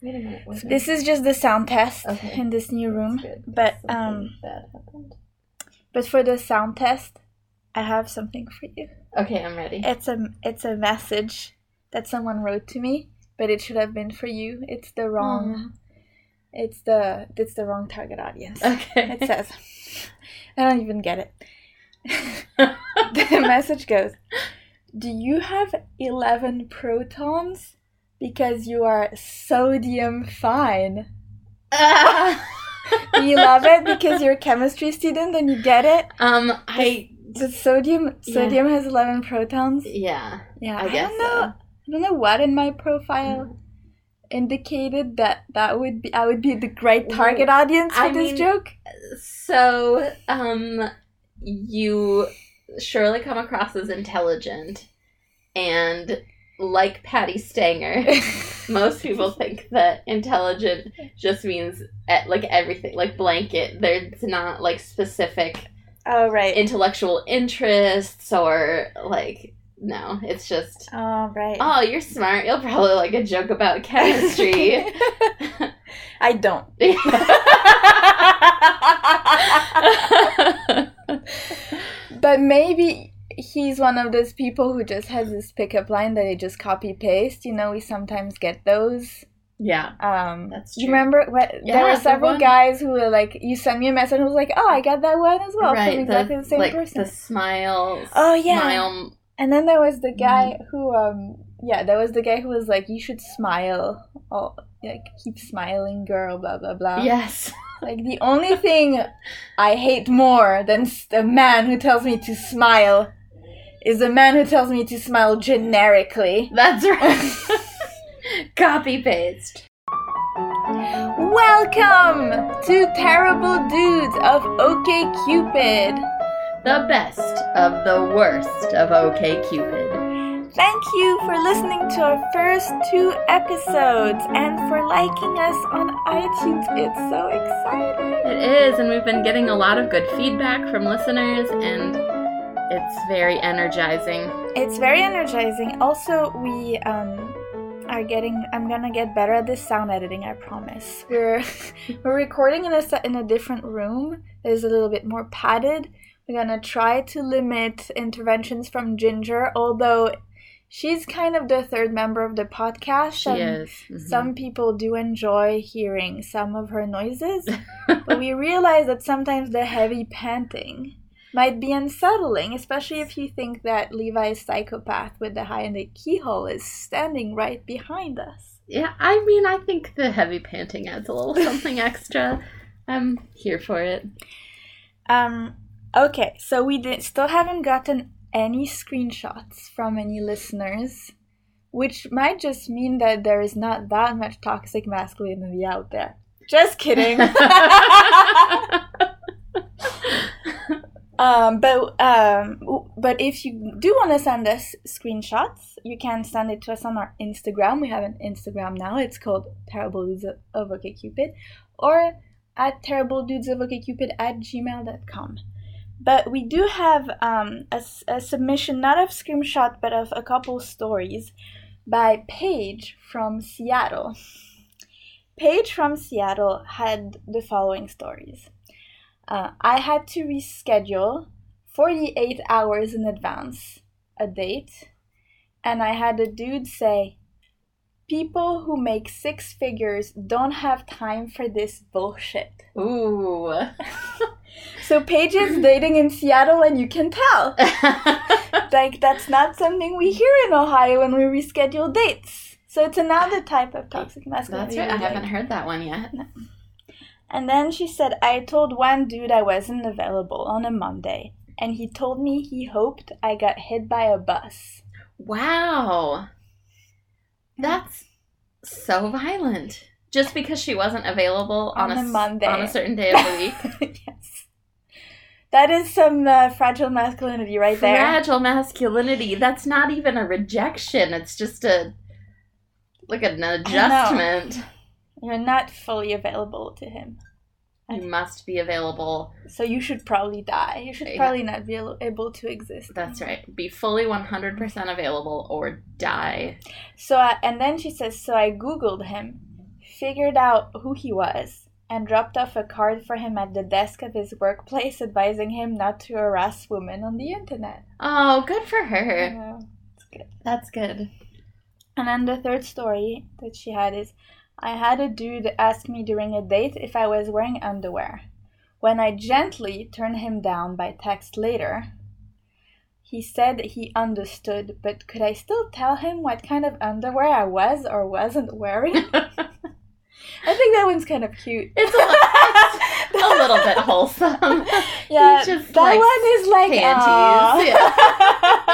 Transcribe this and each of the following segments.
Wait a minute. This is just the sound test Okay. in this new room. But um, but for the sound test, I have something for you. Okay, I'm ready. It's a it's a message that someone wrote to me, but it should have been for you. It's the wrong. It's the it's the wrong target audience. Okay. It says, I don't even get it. the message goes, Do you have 11 protons? Because you are sodium fine. Do you love it because you're a chemistry student and you get it? um, I The sodium Yeah. sodium has 11 protons. yeah, Yeah, I guess don't know. so. I don't know what in my profile indicated that that would be I would be the great target audience for I this mean- joke. So, um, you surely come across as intelligent, and like Patti Stanger, most people think that intelligent just means eh, like everything, like blanket. There's not like specific oh right. intellectual interests or like no. It's just oh right. oh, you're smart. You'll probably like a joke about chemistry. I don't. But maybe he's one of those people who just has this pickup line that they just copy paste. You know, we sometimes get those. yeah, Um, That's You true. remember what? Yeah, there were several one- guys who were like, you sent me a message and was like, oh, I got that one as well from exactly the, same like person. the smile. Oh, yeah. smile. And then there was the guy Mm-hmm. who, um, yeah, there was the guy who was like, you should smile, oh, like keep smiling, girl, blah blah blah. Yes, Like the only thing I hate more than a man who tells me to smile is a man who tells me to smile generically. that's right. Copy paste. Welcome to Terrible Dudes of OK Cupid. The best of the worst of OK Cupid. Thank you for listening to our first two episodes and for liking us on iTunes. It's so exciting. It is, and we've been getting a lot of good feedback from listeners, and it's very energizing. It's very energizing. Also, we um are getting. I'm gonna get better at this sound editing. I promise. We're we're recording in a in a different room. that is a little bit more padded. We're gonna try to limit interventions from Ginger, although she's kind of the third member of the podcast. She and is. Mhm. Some people do enjoy hearing some of her noises, but we realize that sometimes the heavy panting might be unsettling, especially if you think that Levi's psychopath with the high in the keyhole is standing right behind us. Yeah, I mean, I think the heavy panting adds a little something extra. I'm here for it. Um, okay, so we did, still haven't gotten any screenshots from any listeners, which might just mean that there is not that much toxic masculinity out there. Just kidding. Um, but um, but if you do want to send us screenshots, you can send it to us on our Instagram. We have an Instagram now. It's called Terrible Dudes of OkCupid, or at Terrible Dudes of OkCupid at gmail.com. But we do have um, a, a submission, not of screenshot, but of a couple stories by Paige from Seattle. Paige from Seattle had the following stories. Uh, I had to reschedule 48 hours in advance a date, and I had a dude say, People who make six figures don't have time for this bullshit. Ooh. So Paige is dating in Seattle, and you can tell. Like, that's not something we hear in Ohio when we reschedule dates. So it's another type of toxic masculinity. That's right. I haven't heard that one yet. And then she said, I told one dude I wasn't available on a Monday, and he told me he hoped I got hit by a bus. Wow. That's so violent. Just because she wasn't available on, On a a Monday. on a certain day of the week. yes. That is some uh, fragile masculinity right there. Fragile masculinity. That's not even a rejection. It's just a like an adjustment. You're not fully available to him. You must be available. So you should probably die. You should probably not be able to exist. That's right. Be fully 100% available or die. So, I, and then she says, so I Googled him. figured out who he was and dropped off a card for him at the desk of his workplace advising him not to harass women on the internet. Oh, good for her. Yeah. That's good. And then the third story that she had is I had a dude ask me during a date if I was wearing underwear. When I gently turned him down by text later, he said he understood, but could I still tell him what kind of underwear I was or wasn't wearing? I think that one's kind of cute. It's a, it's a little bit wholesome. Yeah, just that one is like panties, aw.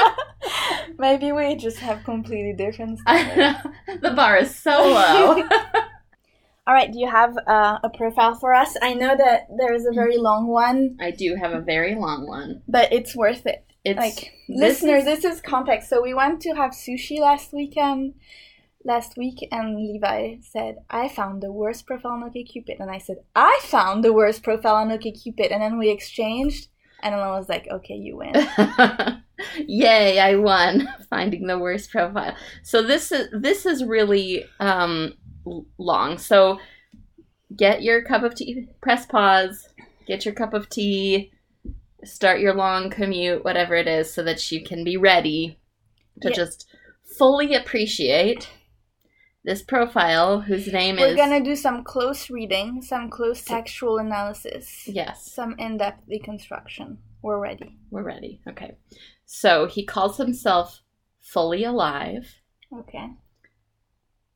Maybe we just have completely different standards. the bar is so low. All right, do you have uh, a profile for us? I know that there is a very long one, I do have a very long one. but it's worth it. It's Like this listeners, is- this is context. So we went to have sushi last weekend, last week, and Levi said, "I found the worst profile on OkCupid," and I said, "I found the worst profile on OkCupid," and then we exchanged, and then I was like, "Okay, you win." Yay, I won finding the worst profile. So this is this is really um long. So get your cup of tea, press pause, get your cup of tea, start your long commute, whatever it is so that you can be ready to Yeah. just fully appreciate this profile whose name is We're gonna do some close reading, some close textual analysis, Yes, some in-depth deconstruction. We're ready. we're ready. Okay. So he calls himself fully alive. Okay.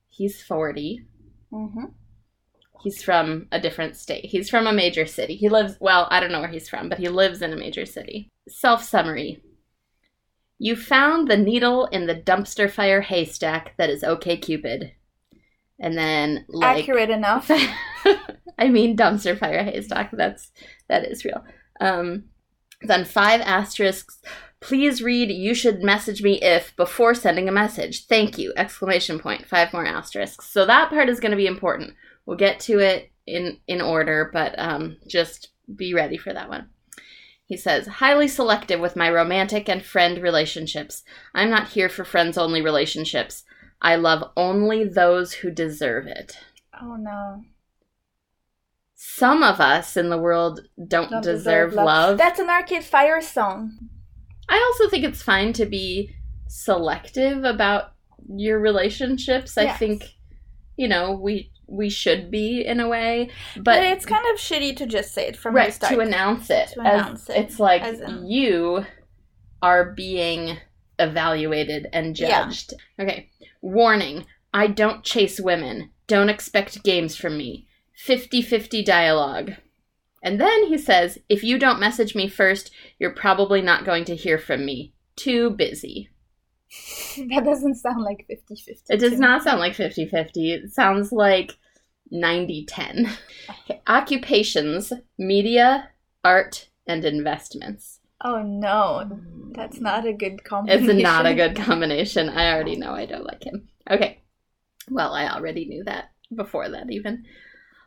He's 40. Mm-hmm. He's from a different state. He's from a major city. He lives, well, I don't know where he's from, but he lives in a major city. Self summary You found the needle in the dumpster fire haystack that is OK Cupid. And then, like, Accurate enough. I mean, dumpster fire haystack. That's that is real. Um, then five asterisks. Please read. You should message me if before sending a message. Thank you! Exclamation point. Five more asterisks. So that part is going to be important. We'll get to it in in order, but um, just be ready for that one. He says, highly selective with my romantic and friend relationships. I'm not here for friends only relationships. I love only those who deserve it Oh no. some of us in the world don't, Don't deserve, love. That's an Arcade Fire song. I also think it's fine to be selective about your relationships. I think you know, we we should be in a way, But, but, it's kind of shitty to just say it from the right start. to announce it. To announce it, It's like in- you are being evaluated and Yeah. judged. Okay. Warning. I don't chase women. Don't expect games from me. 50-50 dialogue. And then he says, if you don't message me first, you're probably not going to hear from me. Too busy. that doesn't sound like 50 50. It does not sound like 50 50. It sounds like 90 10. Occupations media, art, and investments. Oh no, that's not a good combination. It's not a good combination. I already know I don't like him. Okay. Well, I already knew that before that, even.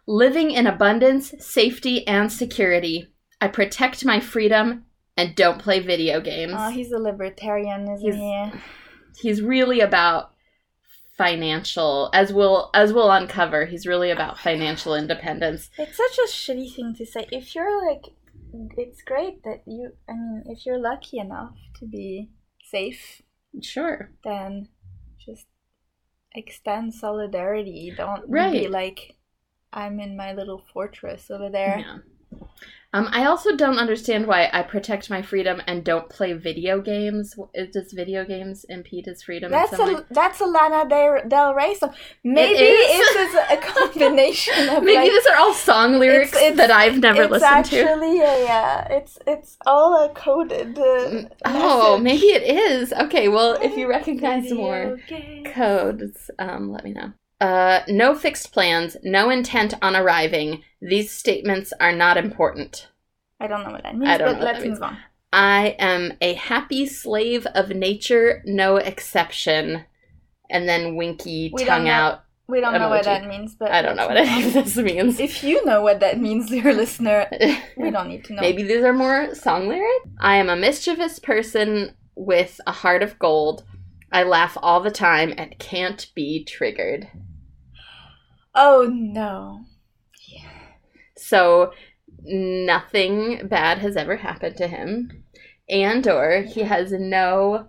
Living in abundance, safety, and security. I protect my freedom and don't play video games. Oh, he's a libertarian, isn't He's- he? he's really about financial as we'll as we'll uncover he's really about financial independence It's such a shitty thing to say. If you're like, it's great that you. I mean, if you're lucky enough to be safe, sure then just extend solidarity. Don't be like, I'm in my little fortress over there. yeah um i also don't understand why i protect my freedom and don't play video games does video games impede his freedom That's a that's a Lana Del, Del Rey song. Maybe is. it's a combination of maybe like, these are all song lyrics it's- that i've never it's listened to actually yeah. It's it's all a coded. Uh, oh message. maybe it is okay well if you recognize Video more games. codes um let me know uh no fixed plans no intent on arriving. These statements are not important. I don't know what that means, I don't but let's move on. i am a happy slave of nature no exception. And then winky We tongue out We don't know what that means, but i don't know what any of this means. If you know what that means, dear listener, we don't need to know. maybe these are more song lyrics? I am a mischievous person with a heart of gold. I laugh all the time and can't be triggered Oh no. So nothing bad has ever happened to him, and or he has no.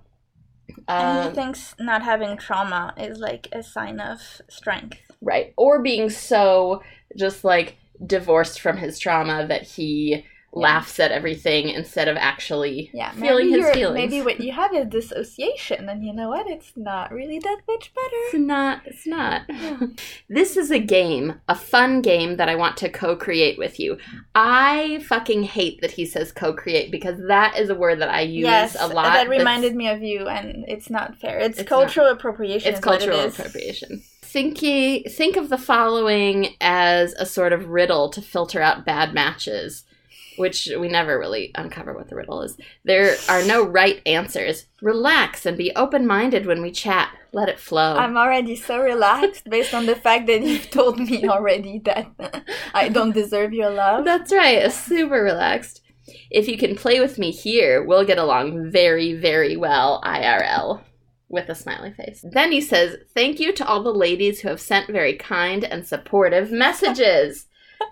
and Uh, he thinks not having trauma is like a sign of strength. right, or being so just like divorced from his trauma that he laughs at everything instead of actually Yeah, feeling his feelings. Maybe what you have is dissociation, and you know what? It's not really that much better. It's not. It's not. Yeah. This is a game, a fun game that I want to co create with you. I fucking hate that he says co create because that is a word that I use yes, a lot. that that's- reminded me of you, and it's not fair. It's, It's cultural appropriation. It's what it cultural appropriation. Think, ye, think of the following as a sort of riddle to filter out bad matches, which we never really uncover what the riddle is. There are no right answers. Relax and be open minded when we chat. Let it flow. I'm already so relaxed based on the fact that you've told me already that I don't deserve your love. That's right, super relaxed. If you can play with me here, we'll get along very, very well IRL. With a smiley face. Then he says, Thank you to all the ladies who have sent very kind and supportive messages.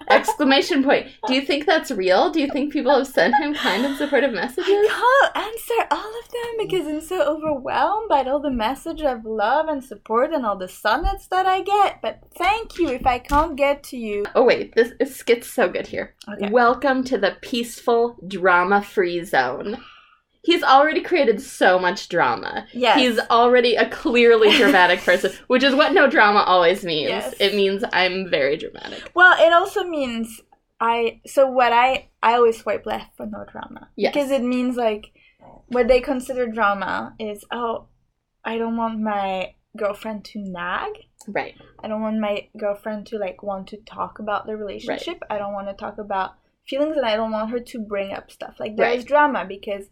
Exclamation point. Do you think that's real? Do you think people have sent him kind and supportive messages? I can't answer all of them because I'm so overwhelmed by all the message of love and support and all the sonnets that I get. But thank you if I can't get to you. Oh wait, this, this gets so good here. Okay. Welcome to the peaceful, drama-free zone. He's already created so much drama. Yes. He's already a clearly dramatic person, which is what no drama always means. Yes. It means I'm very dramatic. Well, it also means I. So what I I always swipe left for no drama Yes. because it means like what they consider drama is oh I don't want my girlfriend to nag. Right. I don't want my girlfriend to like want to talk about the relationship. I don't want to talk about feelings, and I don't want her to bring up stuff like there's Right. drama because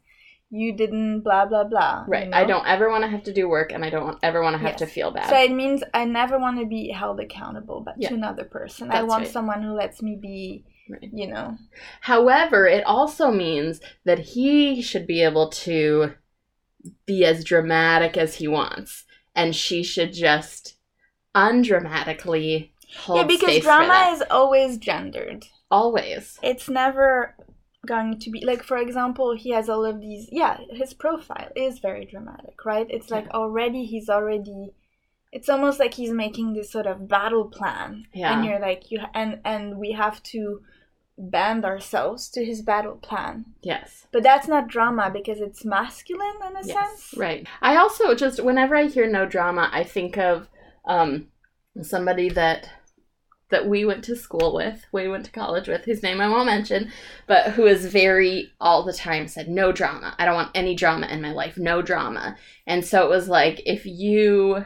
you didn't blah blah blah. you Right. know? I don't ever want to have to do work and I don't ever want to have Yes. to feel bad. So it means I never want to be held accountable, but Yeah. to another person. I want right. someone who lets me be, Right. you know. However, it also means that he should be able to be as dramatic as he wants, and she should just undramatically hold yeah, because drama is always gendered. always. It's never going to be like for example he has all of these yeah his profile is very dramatic right it's like already he's already it's almost like he's making this sort of battle plan Yeah. and you're like you and and we have to bend ourselves to his battle plan Yes. but that's not drama because it's masculine in a Yes. sense Right. I also just whenever I hear no drama, I think of um somebody that that we went to school with, we went to college with, whose name I won't mention, but who is very all the time said no drama. I don't want any drama in my life, no drama. And so it was like if you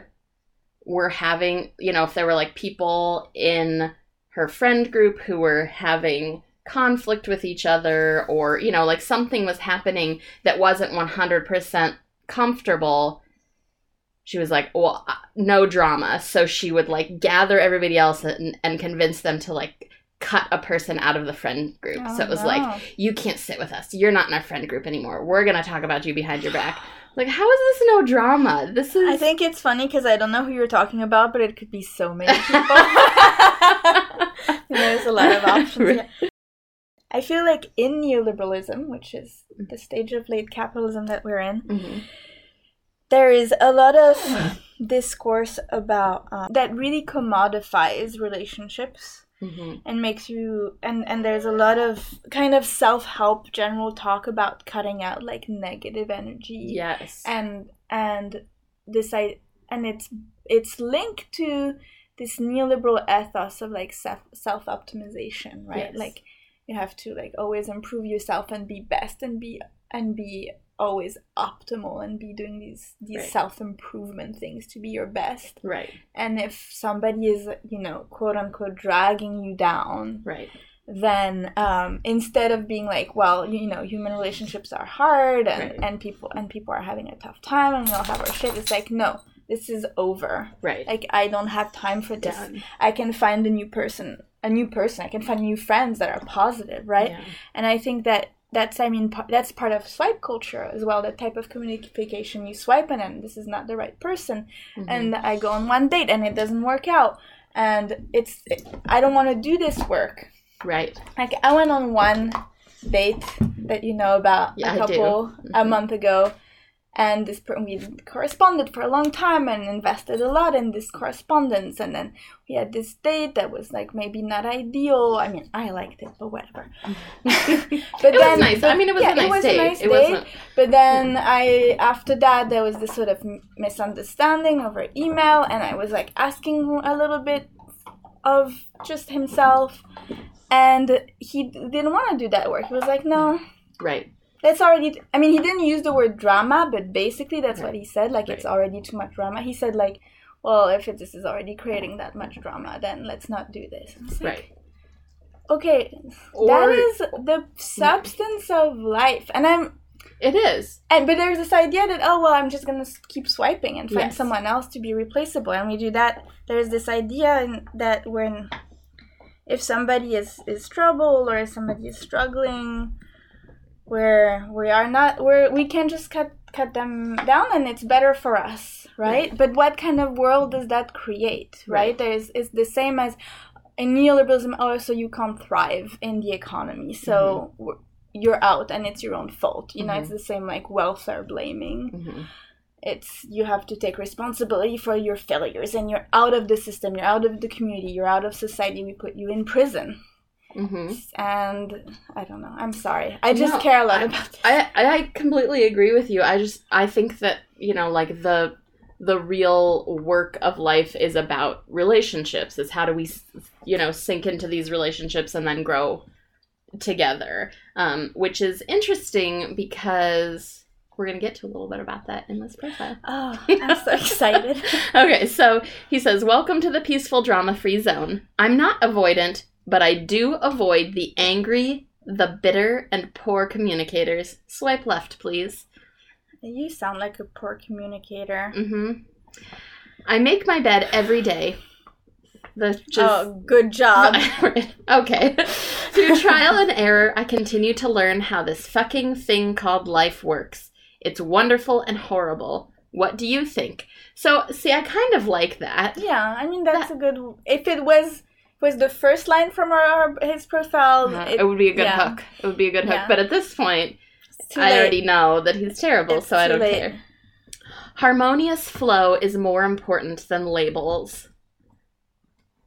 were having, you know, if there were like people in her friend group who were having conflict with each other or, you know, like something was happening that wasn't 100% comfortable, she was like, well, no drama. So she would like gather everybody else and, and convince them to like cut a person out of the friend group. Oh, so it was no. like, you can't sit with us. You're not in our friend group anymore. We're going to talk about you behind your back. Like, how is this no drama? This is. I think it's funny because I don't know who you're talking about, but it could be so many people. There's a lot of options. Yeah. I feel like in neoliberalism, which is the stage of late capitalism that we're in, Mhm. There is a lot of discourse about um, that really commodifies relationships Mhm. and makes you and and there's a lot of kind of self-help general talk about cutting out like negative energy Yes. and and this I and it's it's linked to this neoliberal ethos of like self self optimization, right? Yes. Like you have to like always improve yourself and be best and be and be always optimal and be doing these these Right. self improvement things to be your best. right. And if somebody is you know quote unquote dragging you down, Right. then um, instead of being like, well, you know, human relationships are hard and, Right. and people and people are having a tough time and we all have our shit. It's like, no, this is over. Right. Like I don't have time for this. Done. I can find a new person, a new person. I can find new friends that are positive, right? Yeah. And I think that that's I mean that's part of swipe culture as well. That type of communication you swipe and then this is not the right person, Mhm. and I go on one date and it doesn't work out, and it's I don't want to do this work. Right. Like I went on one date that you know about Yeah, a couple a Mhm. month ago, and this we corresponded for a long time and invested a lot in this correspondence, and then we had this date that was like maybe not ideal. I mean, I liked it, but whatever. but It was nice. I mean, it was yeah, a nice it was a nice it date. wasn't. But then I, after that, there was this sort of misunderstanding over email, and I was like asking a little bit of just himself, and he didn't want to do that work. He was like, "No, Right. That's already." I mean, he didn't use the word drama, but basically that's what he said. Like, it's already too much drama. He said like. Well, if it, this is already creating that much drama, then let's not do this. Like, Right. Okay, Or that is the substance of life, and I'm it is. and but there's this idea that oh well I'm just gonna keep swiping and find Yes. someone else to be replaceable and we do that. There's this idea in, that when if somebody is is troubled or if somebody is struggling, where we are not where we can just cut cut them down and it's better for us, right? But what kind of world does that create, right? Right. There's it's the same as in neoliberalism. Oh, so you can't thrive in the economy, so. w You're out, and it's your own fault. You know, it's the same like welfare blaming hmm it's you have to take responsibility for your failures and you're out of the system you're out of the community you're out of society we put you in prison hmm and i don't know i'm sorry i just No, care a lot about this. I I completely agree with you. I just I think that you know like the the real work of life is about relationships. Is how do we you know sink into these relationships and then grow together, um, which is interesting because we're gonna get to a little bit about that in this profile. oh i'm so excited okay, so he says, Welcome to the peaceful drama free zone. I'm not avoidant, but I do avoid the angry, the bitter, and poor communicators. Swipe left, please. you sound like a poor communicator Mm-hmm. I make my bed every day. The just. oh good job okay. Through trial and error, I continue to learn how this fucking thing called life works. It's wonderful and horrible. What do you think? So, see, I kind of like that. yeah i mean that's a good if it was was the first line from our, his profile Uh, it- it, would be a good yeah. hook. It would be a good hook. Yeah. But at this point, I late. already know that he's terrible, It's so I don't late. care. Harmonious flow is more important than labels.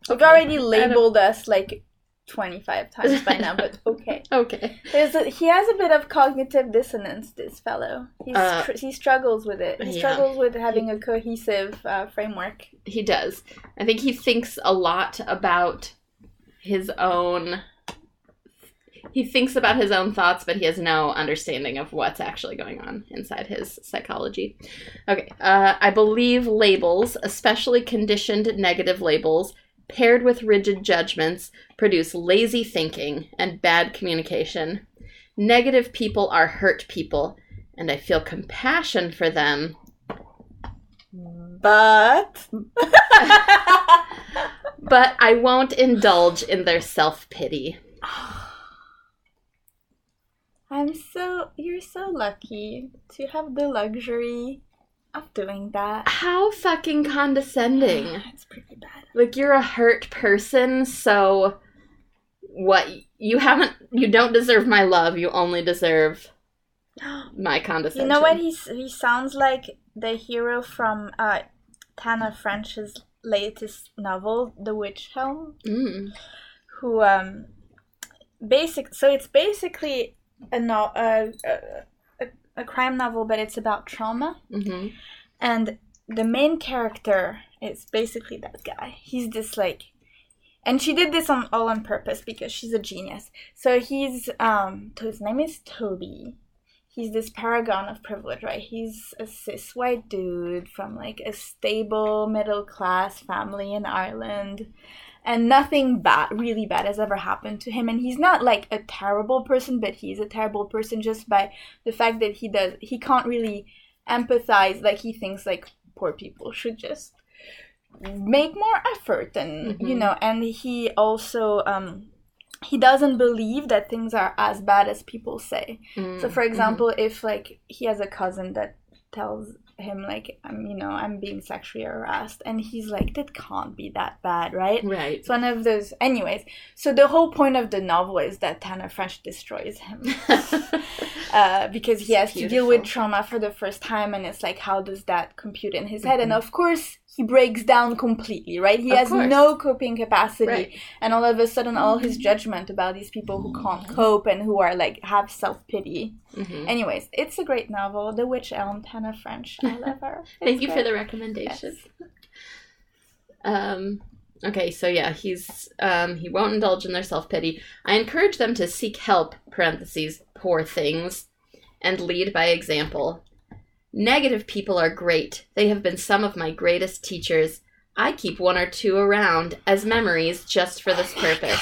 Okay. already labeled us like 25 times by now, but okay. Okay. There's a, he has a bit of cognitive dissonance, this fellow. He's, Uh, tr- he struggles with it. He yeah. struggles with having a cohesive uh, framework. He does. I think he thinks a lot about his own. He thinks about his own thoughts, but he has no understanding of what's actually going on inside his psychology. Okay, uh, I believe labels, especially conditioned negative labels, paired with rigid judgments, produce lazy thinking and bad communication. Negative people are hurt people, and I feel compassion for them But. but I won't indulge in their self pity. I'm so. You're so lucky to have the luxury of doing that. How fucking condescending. It's pretty bad. Like, you're a hurt person, so what? You haven't. You don't deserve my love, you only deserve my condescension. You know what? He, he sounds like the hero from uh, Tana French's latest novel, The Witch Elm. Mm. who um basic so it's basically a no a, a, a crime novel but it's about trauma. Hmm and the main character is basically that guy. He's this like and she did this on all on purpose because she's a genius. So he's um his name is toby. He's this paragon of privilege right? He's a cis white dude from like a stable middle class family in ireland and nothing bad really bad has ever happened to him and he's not like a terrible person but he's a terrible person just by the fact that he does he can't really empathize like he thinks like poor people should just make more effort and you Mhm. know and he also um he doesn't believe that things are as bad as people say Mm. so for example if like he has a cousin that tells him like I'm you know I'm being sexually harassed. And he's like that can't be that bad right? Right. it's one of those anyways. So the whole point of the novel is that Tana French destroys him. Uh, because he has to deal with trauma for the first time and it's like how does that compute in his head? And of course he breaks down completely right he Of has course. no coping capacity Right. and all of a sudden all his judgment about these people who can't cope and who are like have self-pity Mhm. anyways it's a great novel the witch elm Tana French I love her Thank you for the recommendation. Um, okay, so yeah, he's um, he won't indulge in their self pity. I encourage them to seek help. Parentheses, poor things, and lead by example. Negative people are great. They have been some of my greatest teachers. I keep one or two around as memories just for this oh purpose.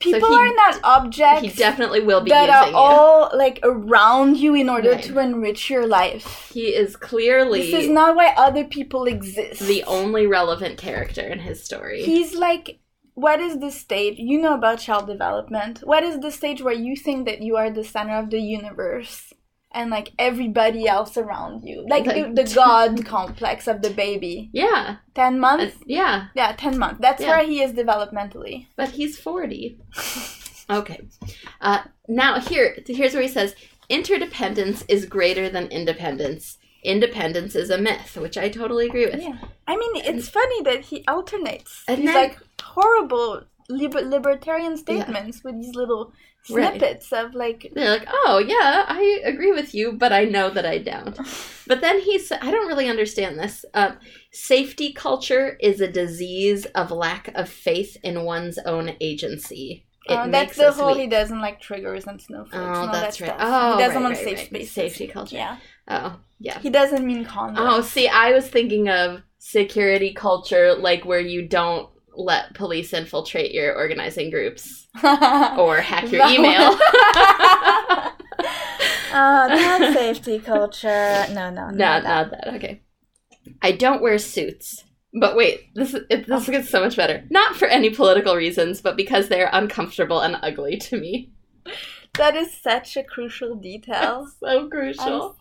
people he are not objects He definitely will be that are using you. all like around you in order Right. to enrich your life He is clearly this is not why other people exist the only relevant character in his story. he's like what is the stage you know about child development what is the stage where you think that you are the center of the universe and like everybody else around you like the, Like- the god complex of the baby yeah, 10 uh, months yeah. yeah 10 months that's Yeah. where he is developmentally But he's 40. Okay. Uh, now, here, here's where he says interdependence is greater than independence. Independence is a myth, which I totally agree with. yeah i mean it's funny that he alternates And these then- like horrible liber- libertarian statements with these little Right. of like They're like, oh, yeah, I agree with you, but I know that I don't. But then he said I don't really understand this. Uh, safety culture is a disease of lack of faith in one's own agency. Uh, that's the whole weak. he doesn't like triggers and snowflakes. Oh, and that's that right. Stuff. Oh, he doesn't right, want right, safe. Safety culture. Yeah, Oh, yeah. he doesn't mean condoms. Oh, see, I was thinking of security culture, like where you don't let police infiltrate your organizing groups or hack your email. uh, not safety culture. No, no, no, not that. not that. Okay. I don't wear suits. But wait, this it, this gets so much better. Not for any political reasons, but because they are uncomfortable and ugly to me. That is such a crucial detail. so crucial.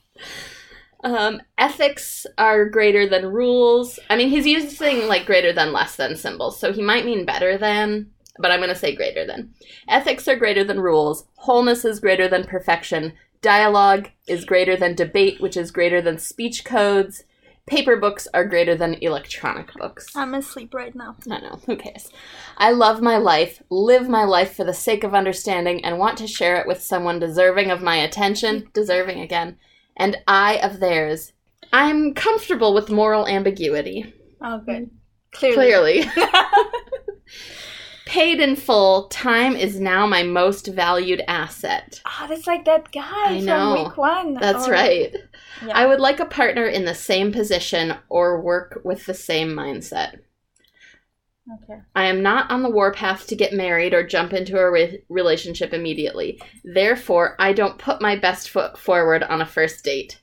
Um, ethics are greater than rules. I mean, he's using like greater than, less than symbols, so he might mean better than, but I'm going to say greater than. Ethics are greater than rules. Wholeness is greater than perfection. Dialogue is greater than debate, which is greater than speech codes. Paper books are greater than electronic books. I'm asleep right now. I know, who cares? I love my life, live my life for the sake of understanding, and want to share it with someone deserving of my attention, deserving again, and I of theirs. I'm comfortable with moral ambiguity. Oh, good. Clearly. Clearly. Paid in full, time is now my most valued asset. Ah, that's like that guy I from week one. That's Or- right. Yeah. I would like a partner in the same position or work with the same mindset. Okay. I am not on the warpath to get married or jump into a re- relationship immediately. Therefore, I don't put my best foot forward on a first date.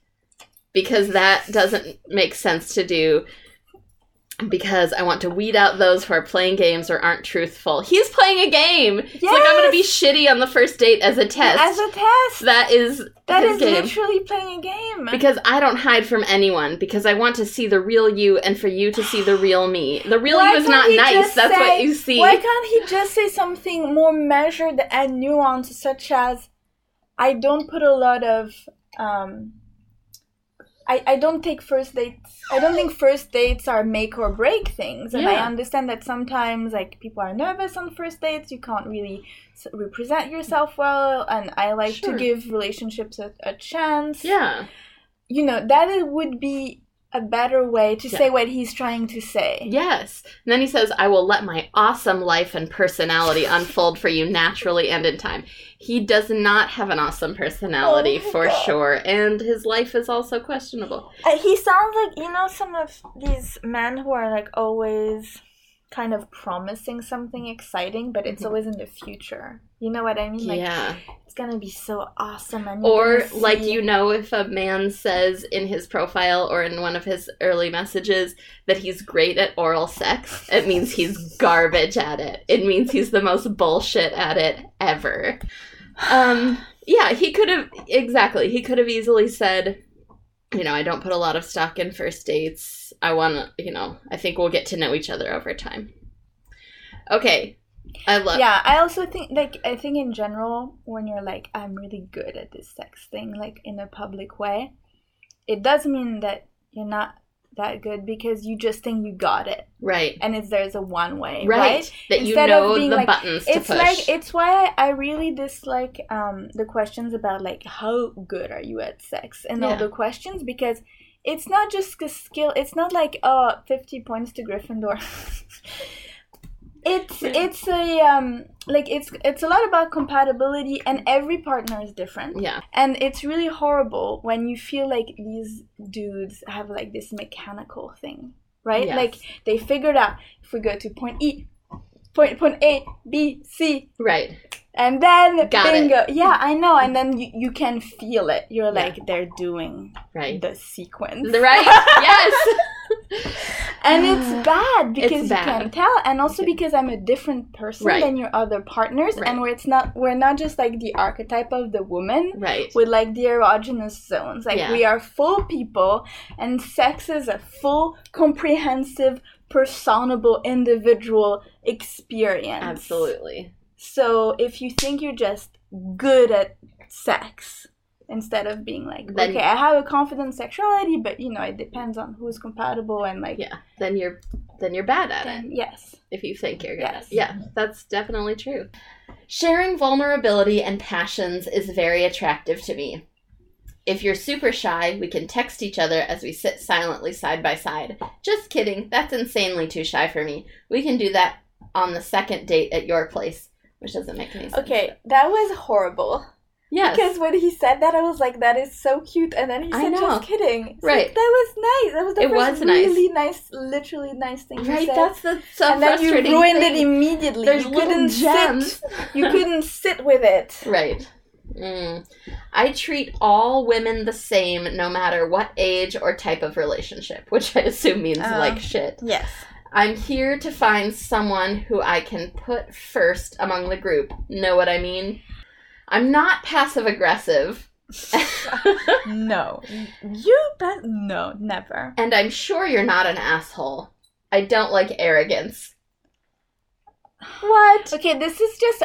Because that doesn't make sense to do. Because I want to weed out those who are playing games or aren't truthful. He's playing a game! It's like, I'm gonna be shitty on the first date as a test. As a test. That is that is game. literally playing a game. Because I don't hide from anyone. Because I want to see the real you and for you to see the real me. The real Why you is can't nice. That's what you see. Why can't he just say something more measured and nuanced, such as, "I don't put a lot of, um, I I don't take first dates. I don't think first dates are make or break things, and I understand that sometimes like people are nervous on first dates. You can't really s- represent yourself well, and I like Sure. to give relationships a, a chance. Yeah. you know that it would be a better way to Yeah. say what he's trying to say. Yes. And then he says, I will let my awesome life and personality unfold for you naturally and in time. He does not have an awesome personality Oh for God. sure, and his life is also questionable. Uh, he sounds like you know some of these men who are like always kind of promising something exciting, but it's Mhm. always in the future. You know what I mean? Like yeah. Gonna be so awesome, and Or, like, you know, if a man says in his profile or in one of his early messages that he's great at oral sex, it means he's garbage at it. It means he's the most bullshit at it ever. Um, yeah, he could have, exactly. He could have easily said, you know, I don't put a lot of stock in first dates. I want to, you know, I think we'll get to know each other over time. Okay. I love yeah i also think like i think in general when you're like i'm really good at this sex thing like in a public way it does mean that you're not that good because you just think you got it. Right. and if there's a one way Right. right, That you Instead know the like- buttons to it's like it's why I really dislike um the questions about like how good are you at sex and all the questions because it's not just a skill it's not like oh 50 points to Gryffindor it's it's a um like it's it's a lot about compatibility and every partner is different yeah. and it's really horrible when you feel like these dudes have like this mechanical thing, right? Yes. Like they figured out if we go to point E, point point A, B, C, Right. and then Got it. bingo. Yeah, I know. And then you, you can feel it. You're Yeah. like they're doing Right. the sequence, right. yes. and uh, it's bad because It's you bad. can tell, and also because I'm a different person Right. than your other partners, Right. and where it's not we're not just like the archetype of the woman Right. with like the erogenous zones. Like Yeah. we are full people, and sex is a full, comprehensive, personable, individual experience. Absolutely. So if you think you're just good at sex, instead of being like, Then- okay, I have a confident sexuality, but you know, it depends on who's compatible and like, Yeah. Then you're then you're bad at it. yes. if you think you're good. Yes. Yeah, that's definitely true. Sharing vulnerability and passions is very attractive to me. If you're super shy, we can text each other as we sit silently side by side. Just kidding, that's insanely too shy for me. We can do that on the second date at your place, which doesn't make any sense. Okay, that was horrible. Yes. Because when he said that, I was like, "That is so cute," and then he said. "Just kidding." It's Right. like, that was nice. That was the It first was really nice, literally nice thing right, he said. that's the so and then you ruined thing. it immediately. There's you little couldn't gems. sit. You couldn't sit with it. Right. Mm. I treat all women the same no matter what age or type of relationship, which I assume means Uh. like shit. Yes. I'm here to find someone who I can put first among the group. Know what I mean? I'm not passive aggressive. No. You bet. No, never. and I'm sure you're not an asshole. I don't like arrogance. What? Okay, this is just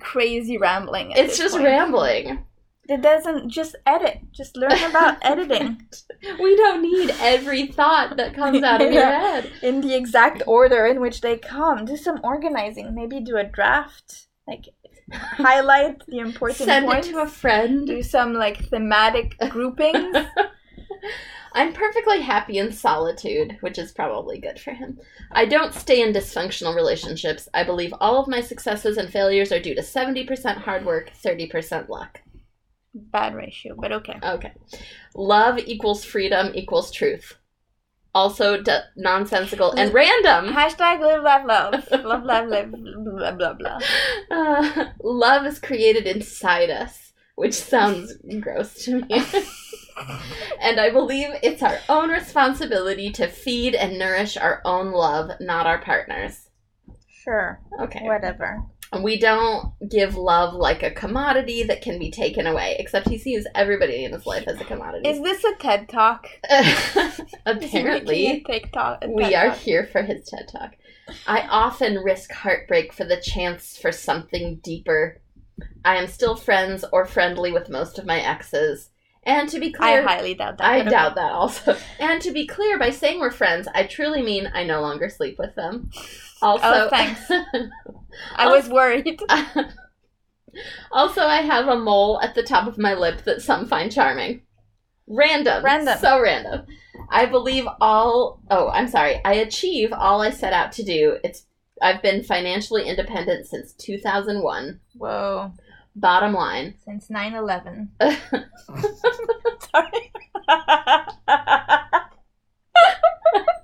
crazy rambling. It's just point. rambling. It doesn't just edit. Just learn about editing We don't need every thought that comes out of your head. in the exact order in which they come. Do some organizing. Maybe do a draft. Like highlight the important Send points. it to a friend. do some like thematic groupings. I'm perfectly happy in solitude, which is probably good for him. I don't stay in dysfunctional relationships. I believe all of my successes and failures are due to 70% hard work, 30% luck. Bad ratio, but okay. Okay. Love equals freedom equals truth. Also d- nonsensical and random. Hashtag live, laugh, love. love, live, blah, blah, blah. Uh, love is created inside us, which sounds gross to me. and I believe it's our own responsibility to feed and nourish our own love, not our partners. Sure, Okay. whatever. We don't give love like a commodity that can be taken away, except he sees everybody in his life as a commodity. Is this a TED Talk? Is he making Apparently, a TikTok. a we are Talk? here for his TED Talk. I often risk heartbreak for the chance for something deeper. I am still friends or friendly with most of my exes. And to be clear, I highly doubt that. I doubt that also. And to be clear, by saying we're friends, I truly mean I no longer sleep with them. Also, Oh, thanks. I was worried. also, I have a mole at the top of my lip that some find charming. Random. Random. So random. I believe all. Oh, I'm sorry. I achieve all I set out to do. It's. I've been financially independent since 2001. Whoa. Bottom line. Since 9 11.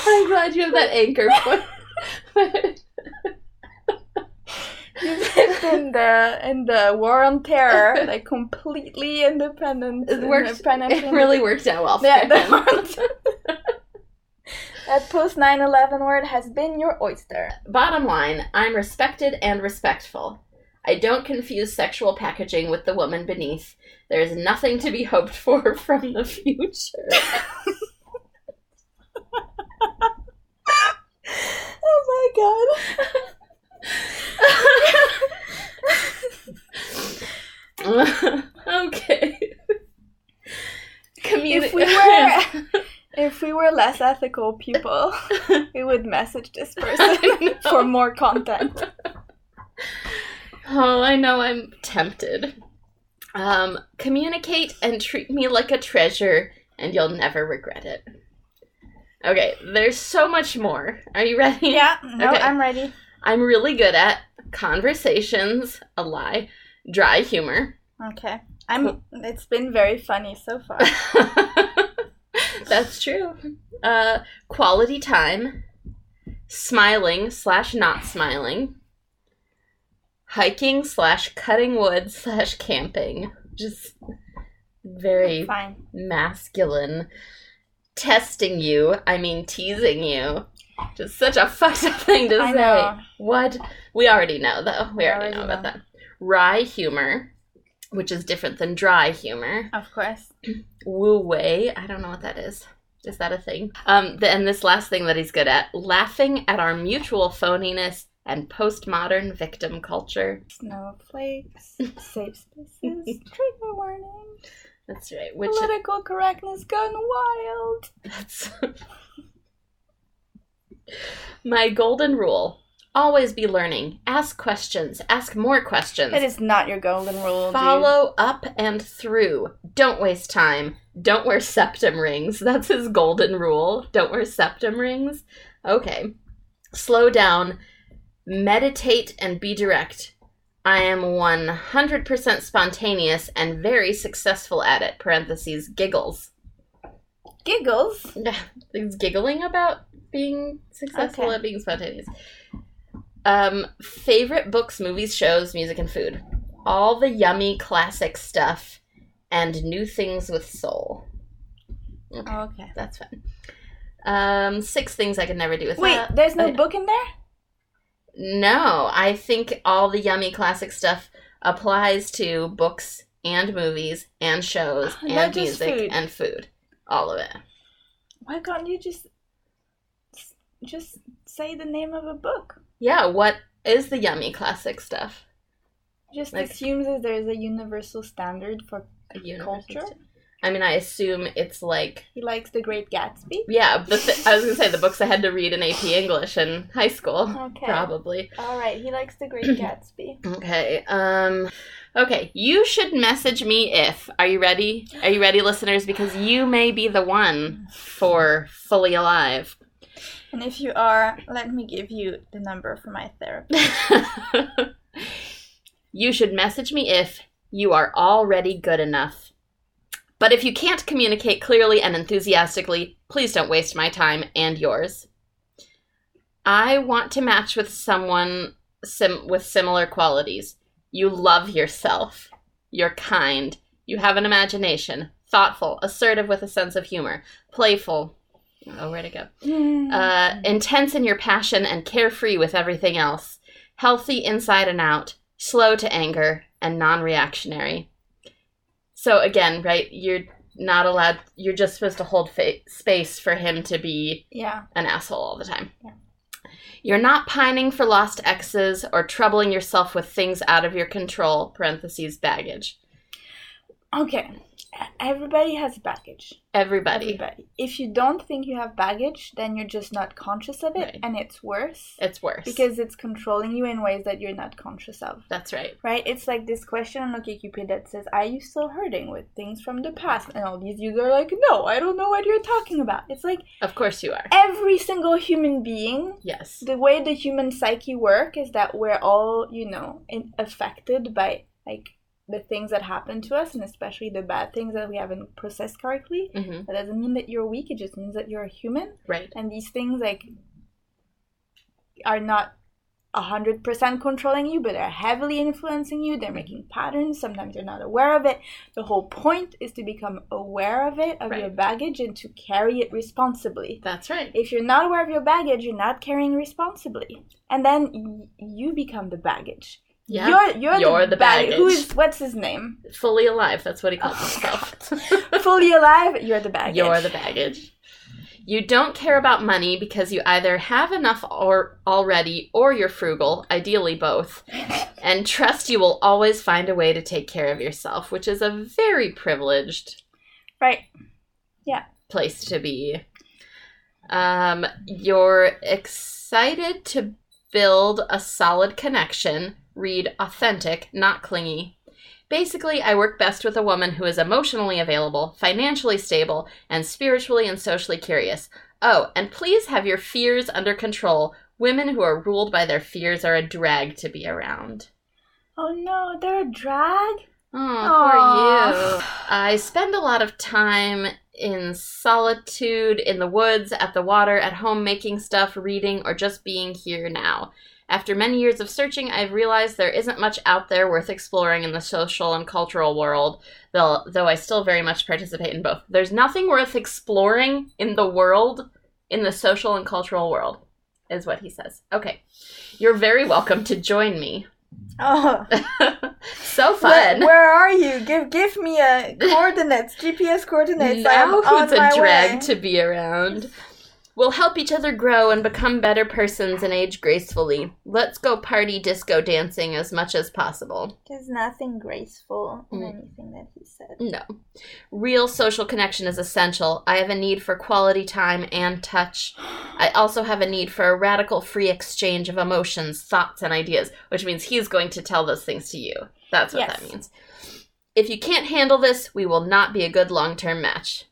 I'm glad you have that anchor point. You lived in the in the war on terror, like completely independent. it independent- It really worked out well. For Yeah, the war on. That post 9/11 word has been your oyster. Bottom line, I'm respected and respectful. I don't confuse sexual packaging with the woman beneath. There is nothing to be hoped for from the future. oh my god. okay. Communi- If we were if we were less ethical people, we would message this person for more content. Oh, I know I'm tempted. Um, communicate and treat me like a treasure, and you'll never regret it. Okay, there's so much more. Are you ready? Yeah, no, Okay. I'm ready. I'm really good at conversations, a lie, dry humor. Okay. I'm it's been very funny so far. That's true. Uh, quality time, smiling slash not smiling, hiking slash cutting wood slash camping. Just very masculine. Testing you, I mean teasing you. Just such a fucked up thing to I say. know. What? We already know, though. We already, already know about that. Wry humor, which is different than dry humor. Of course. Wu wei, I don't know what that is. Is that a thing? Um, the, and this last thing that he's good at, laughing at our mutual phoniness and postmodern victim culture. Snowflakes, safe spaces, trigger warning. That's right. Which Political correctness gone wild. that's my golden rule. Always be learning. Ask questions. Ask more questions. It is not your golden rule. dude. Follow up and through. Don't waste time. Don't wear septum rings. That's his golden rule. Don't wear septum rings. Okay. Slow down. Meditate and be direct. I am 100% spontaneous and very successful at it. Parentheses, giggles. Giggles. Yeah, He's giggling about being successful Okay. at being spontaneous. Um, favorite books, movies, shows, music, and food. All the yummy classic stuff and new things with soul. Okay, Okay. that's fun. Um, six things I could never do without. Wait, there's no Oh, book in there? No, I think all the yummy classic stuff applies to books and movies and shows and music food. and food. All of it. Why can't you just just say the name of a book? Yeah, what is the yummy classic stuff? Just Like- assumes that there is a universal standard for A universal Culture? I mean, I assume it's like he likes the Great Gatsby. yeah. The th- I was gonna say the books I had to read in AP English in high school, Okay. probably. All right, he likes the Great Gatsby. Okay. Um. Okay. You should message me if. Are you ready? Are you ready, listeners? Because you may be the one for fully alive. And if you are, let me give you the number for my therapist. you should message me if you are already good enough. But if you can't communicate clearly and enthusiastically, please don't waste my time and yours. I want to match with someone sim- with similar qualities. You love yourself. You're kind. You have an imagination. Thoughtful, assertive with a sense of humor, playful. Oh, where to go? uh, intense in your passion and carefree with everything else, healthy inside and out, slow to anger, and non reactionary. So, again, right, you're not allowed, you're just supposed to hold fa- space for him to be yeah. an asshole all the time. Yeah. You're not pining for lost exes or troubling yourself with things out of your control, parentheses, baggage. Okay. Everybody has baggage. Everybody. Everybody. If you don't think you have baggage, then you're just not conscious of it, Right. and it's worse It's worse. because it's controlling you in ways that you're not conscious of. That's right. Right? It's like this question on OkCupid that says, "Are you still hurting with things from the past?" And all these users are like, "No, I don't know what you're talking about." It's like Of course you are. every single human being Yes. the way the human psyche work is that we're all you know in, affected by like the things that happen to us and especially the bad things that we haven't processed correctly hmm that doesn't mean that you're weak it just means that you're a human Right. and these things like are not 100% controlling you but they're heavily influencing you they're making patterns sometimes you're not aware of it the whole point is to become aware of it of your baggage and to carry it responsibly That's right. if you're not aware of your baggage, you're not carrying responsibly. And then y- you become the baggage. Yeah. You're you're, You're the bag- Who baggage. is what's his name? Fully alive. That's what he calls Oh, himself. Fully alive. You're the baggage. You're the baggage. You don't care about money because you either have enough or already or you're frugal, ideally both, and trust you will always find a way to take care of yourself, which is a very privileged right. Yeah. place to be. Um, you're excited to build a solid connection. Read authentic, not clingy. Basically, I work best with a woman who is emotionally available, financially stable, and spiritually and socially curious. Oh, and please have your fears under control. Women who are ruled by their fears are a drag to be around. Oh no, they're a drag. Oh, poor Aw. you. I spend a lot of time in solitude, in the woods, at the water, at home making stuff, reading, or just being here now. After many years of searching, I've realized there isn't much out there worth exploring in the social and cultural world, though, though I still very much participate in both. There's nothing worth exploring in the world, in the social and cultural world, is what he says. Okay. You're very welcome to join me. Oh, so fun. where are you? Give give me a coordinates, GPS coordinates. I am now on who's a drag way. to be around? We'll help each other grow and become better persons and age gracefully. Let's go party disco dancing as much as possible. There's nothing graceful in Mm. anything that he said. No. Real social connection is essential. I have a need for quality time and touch. I also have a need for a radical free exchange of emotions, thoughts, and ideas, which means he's going to tell those things to you. That's what that means. If you can't handle this, we will not be a good long term match.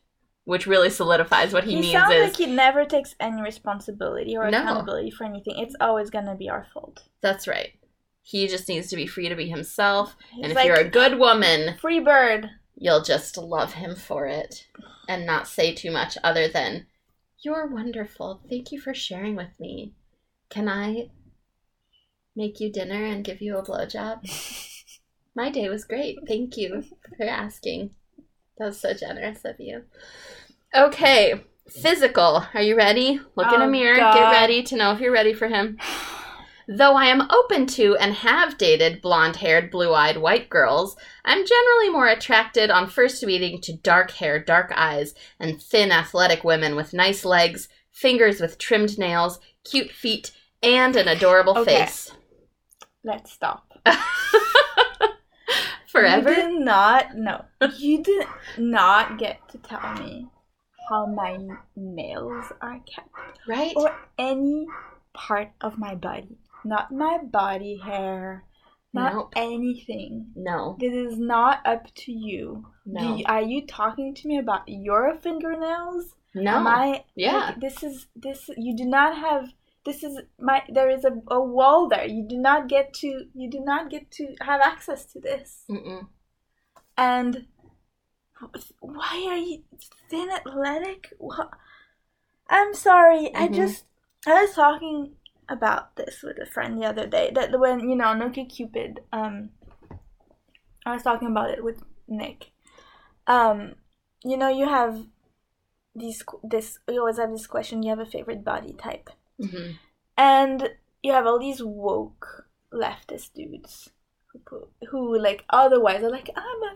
Which really solidifies what he, He, means sounds is like he never takes any responsibility or No. accountability for anything. It's always gonna be our fault. that's right. He just needs to be free to be himself. He's and if like, you're a good woman, free bird. you'll just love him for it and not say too much other than, You're wonderful. Thank you for sharing with me. Can I make you dinner and give you a blowjob? My day was great. Thank you for asking. That was so generous of you. Okay, physical. Are you ready? Look in a Oh, mirror. God. Get ready to know if you're ready for him. Though I am open to and have dated blonde haired, blue eyed white girls, I'm generally more attracted on first meeting to dark hair, dark eyes, and thin, athletic women with nice legs, fingers with trimmed nails, cute feet, and an adorable Okay. face. Let's stop. Forever? You did not. No, you did not get to tell me how my nails are kept Right? or any part of my body. Not my body hair. Not Nope. anything. No. This is not up to you. No. you- Are you talking to me about your fingernails? No. Am I? Yeah. like, this is this. You do not have. This is my. There is a, a wall there. You do not get to. You do not get to have access to this. Mm-mm. And why are you thin athletic? What? I'm sorry. I Mhm. just. I was talking about this with a friend the other day. That when you know on OkCupid. Um. I was talking about it with Nick. Um, you know, you have these. This you always have this question. You have a favorite body type. hmm And you have all these woke leftist dudes who like otherwise are like I'm a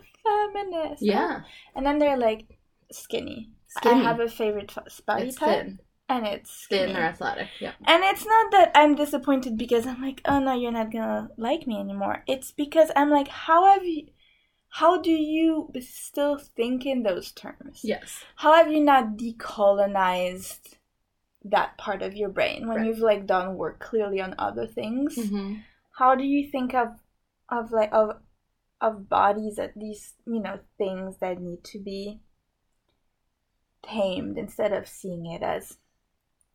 feminist. Yeah. And then they're like skinny. Skinny. I have a favorite body It's type, thin. and it's skinny. Thin or athletic. Yeah. And it's not that I'm disappointed because I'm like, oh no, you're not gonna like me anymore. It's because I'm like, how have you? How do you still think in those terms? Yes. how have you not decolonized that part of your brain when Right. you've like done work clearly on other things Mm-hmm. how do you think of of like of of bodies at these you know things that need to be tamed instead of seeing it as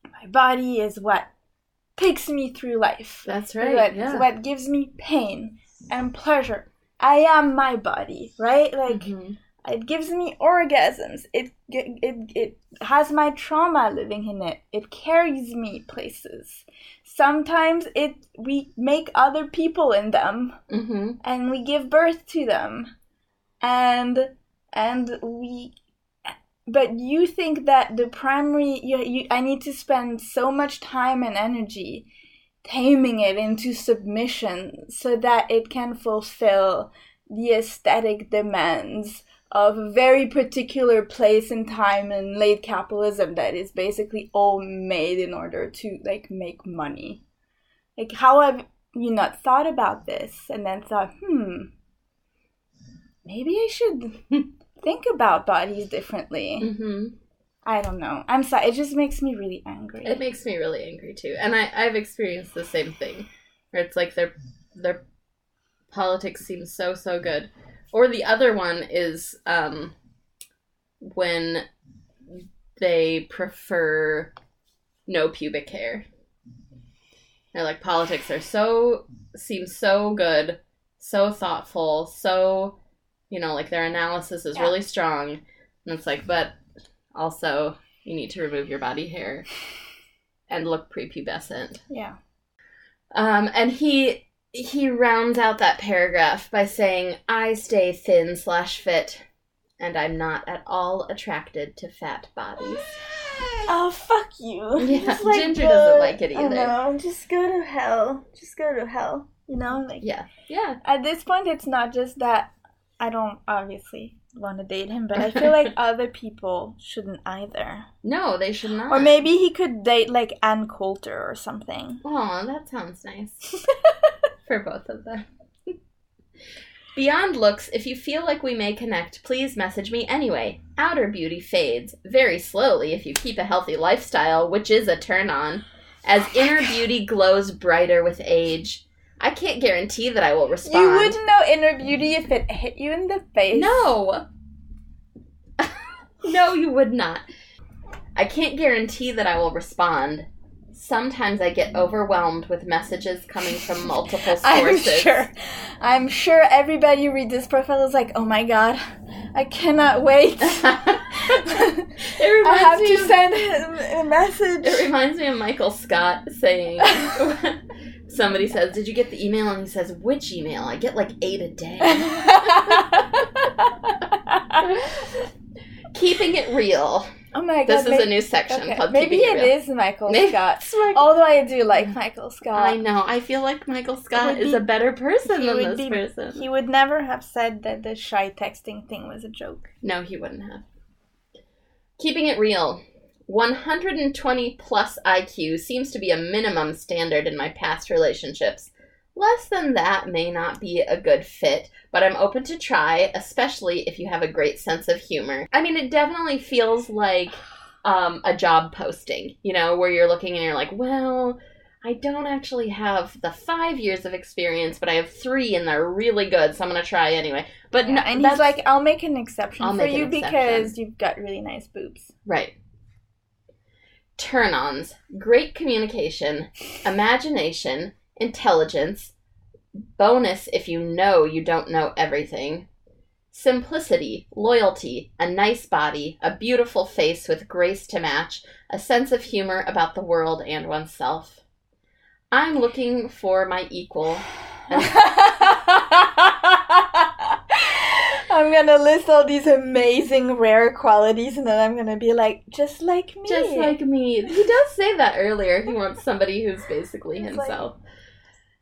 my body is what takes me through life That's right. what, yeah. what gives me pain and pleasure i am my body right like Mhm. It gives me orgasms. It, it it has my trauma living in it. It carries me places. Sometimes it we make other people in them Mhm. and we give birth to them. And and we but you think that the primary you, you I need to spend so much time and energy taming it into submission so that it can fulfill the aesthetic demands of a very particular place and time in late capitalism that is basically all made in order to like make money. Like how have you not thought about this and then thought, hmm, maybe I should think about bodies differently. hmm I don't know. I'm sorry. It just makes me really angry. It makes me really angry too, and I I've experienced the same thing, where it's like their their politics seem so so good, or the other one is um when they prefer no pubic hair. They're like politics are so seem so good, so thoughtful, so you know like their analysis is Yeah. really strong, and it's like but also you need to remove your body hair and look prepubescent. yeah. Um, and he he rounds out that paragraph by saying, "I stay thin slash fit, and I'm not at all attracted to fat bodies." Oh fuck you! Yeah, Just, Ginger go- doesn't like it I either. know. Just go to hell. Just go to hell. You know, like Yeah, yeah, at this point, it's not just that I don't obviously want to date him, but I feel like other people shouldn't either. no, they should not. Or maybe he could date like Ann Coulter or something. Oh, that sounds nice for both of them. Beyond looks, if you feel like we may connect, please message me anyway. Outer beauty fades very slowly if you keep a healthy lifestyle, which is a turn on, as oh inner beauty glows brighter with age. I can't guarantee that I will respond. You wouldn't know inner beauty if it hit you in the face. No. no, you would not. I can't guarantee that I will respond. Sometimes I get overwhelmed with messages coming from multiple sources. I'm sure. I'm sure everybody who read this profile is like, oh my god, I cannot wait. I have to of, send a message. It reminds me of Michael Scott saying somebody says, "Did you get the email?" and he says, "Which email? I get like 8 a day." Keeping it real. oh my god. This is a new section okay. called Maybe Keeping it Real. is Michael Maybe Scott. Michael- Scott. Although I do like Michael Scott. I know. I feel like Michael Scott is be- a better person than this be- person. He would never have said that the shy texting thing was a joke. No, he wouldn't have. Keeping it real. 120 plus IQ seems to be a minimum standard in my past relationships. Less than that may not be a good fit, but I'm open to try, especially if you have a great sense of humor. I mean, it definitely feels like um, a job posting, you know, where you're looking and you're like, well, I don't actually have the five years of experience, but I have three and they're really good, so I'm going to try anyway. But no, and he's like, I'll make an exception I'll for you exception. because you've got really nice boobs. Right. Turn ons. Great communication, imagination, intelligence, bonus if you know you don't know everything, simplicity, loyalty, a nice body, a beautiful face with grace to match, a sense of humor about the world and oneself. I'm looking for my equal. I'm gonna list all these amazing rare qualities and then I'm gonna be like, just like me. Just like me. He does say that earlier. He wants somebody who's basically He's like- himself.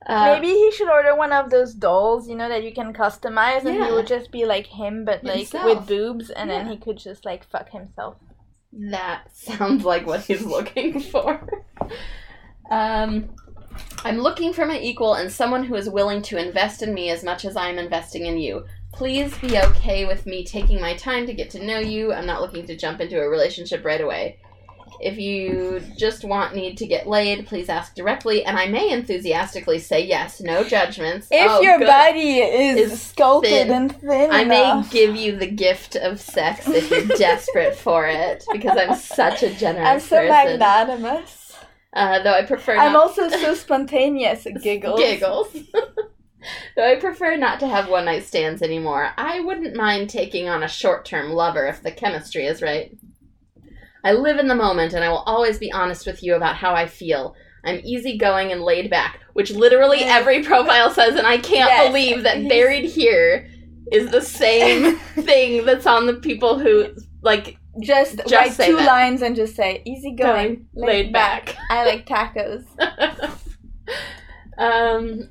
Uh, Maybe he should order one of those dolls, you know, that you can customize, and Yeah. he would just be like him, but like Himself. with boobs, and then he could just like fuck himself. That sounds like what he's looking for. Um, I'm looking for my equal and someone who is willing to invest in me as much as I am investing in you. Please be okay with me taking my time to get to know you. I'm not looking to jump into a relationship right away. If you just want need to get laid, please ask directly, and I may enthusiastically say yes, no judgments. If Oh, your good. body is, Is sculpted thin. and thin I may give you the gift of sex if you're desperate for it, because I'm such a generous I'm so person. magnanimous. Uh, though I prefer I'm also so spontaneous. Giggles. giggles. though I prefer not to have one night stands anymore. I wouldn't mind taking on a short term lover if the chemistry is right. I live in the moment and I will always be honest with you about how I feel. I'm easygoing and laid back, which literally every profile says, and I can't Yes. believe that buried here is the same thing that's on the people who like Just, Just write two that. lines and just say easy going, going laid back. I like tacos. um,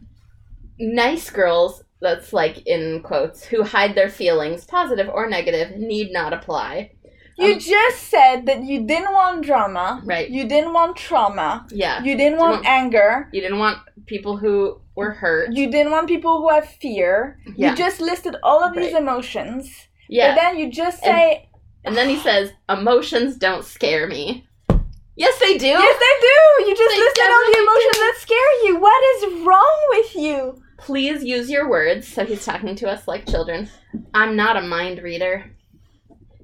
nice girls, that's like in quotes, who hide their feelings, positive or negative, need not apply. You Um, just said that you didn't want drama. Right. You didn't want trauma. Yeah. You didn't want Don't- anger. You didn't want people who were hurt. You didn't want people who have fear. Yeah. You just listed all of these Right. emotions. yeah. But then you just And- say, and then he says, emotions don't scare me. Yes, they do. Yes, they do. You just They listed all the emotions do. that scare you. What is wrong with you? Please use your words. So he's talking to us like children. I'm not a mind reader.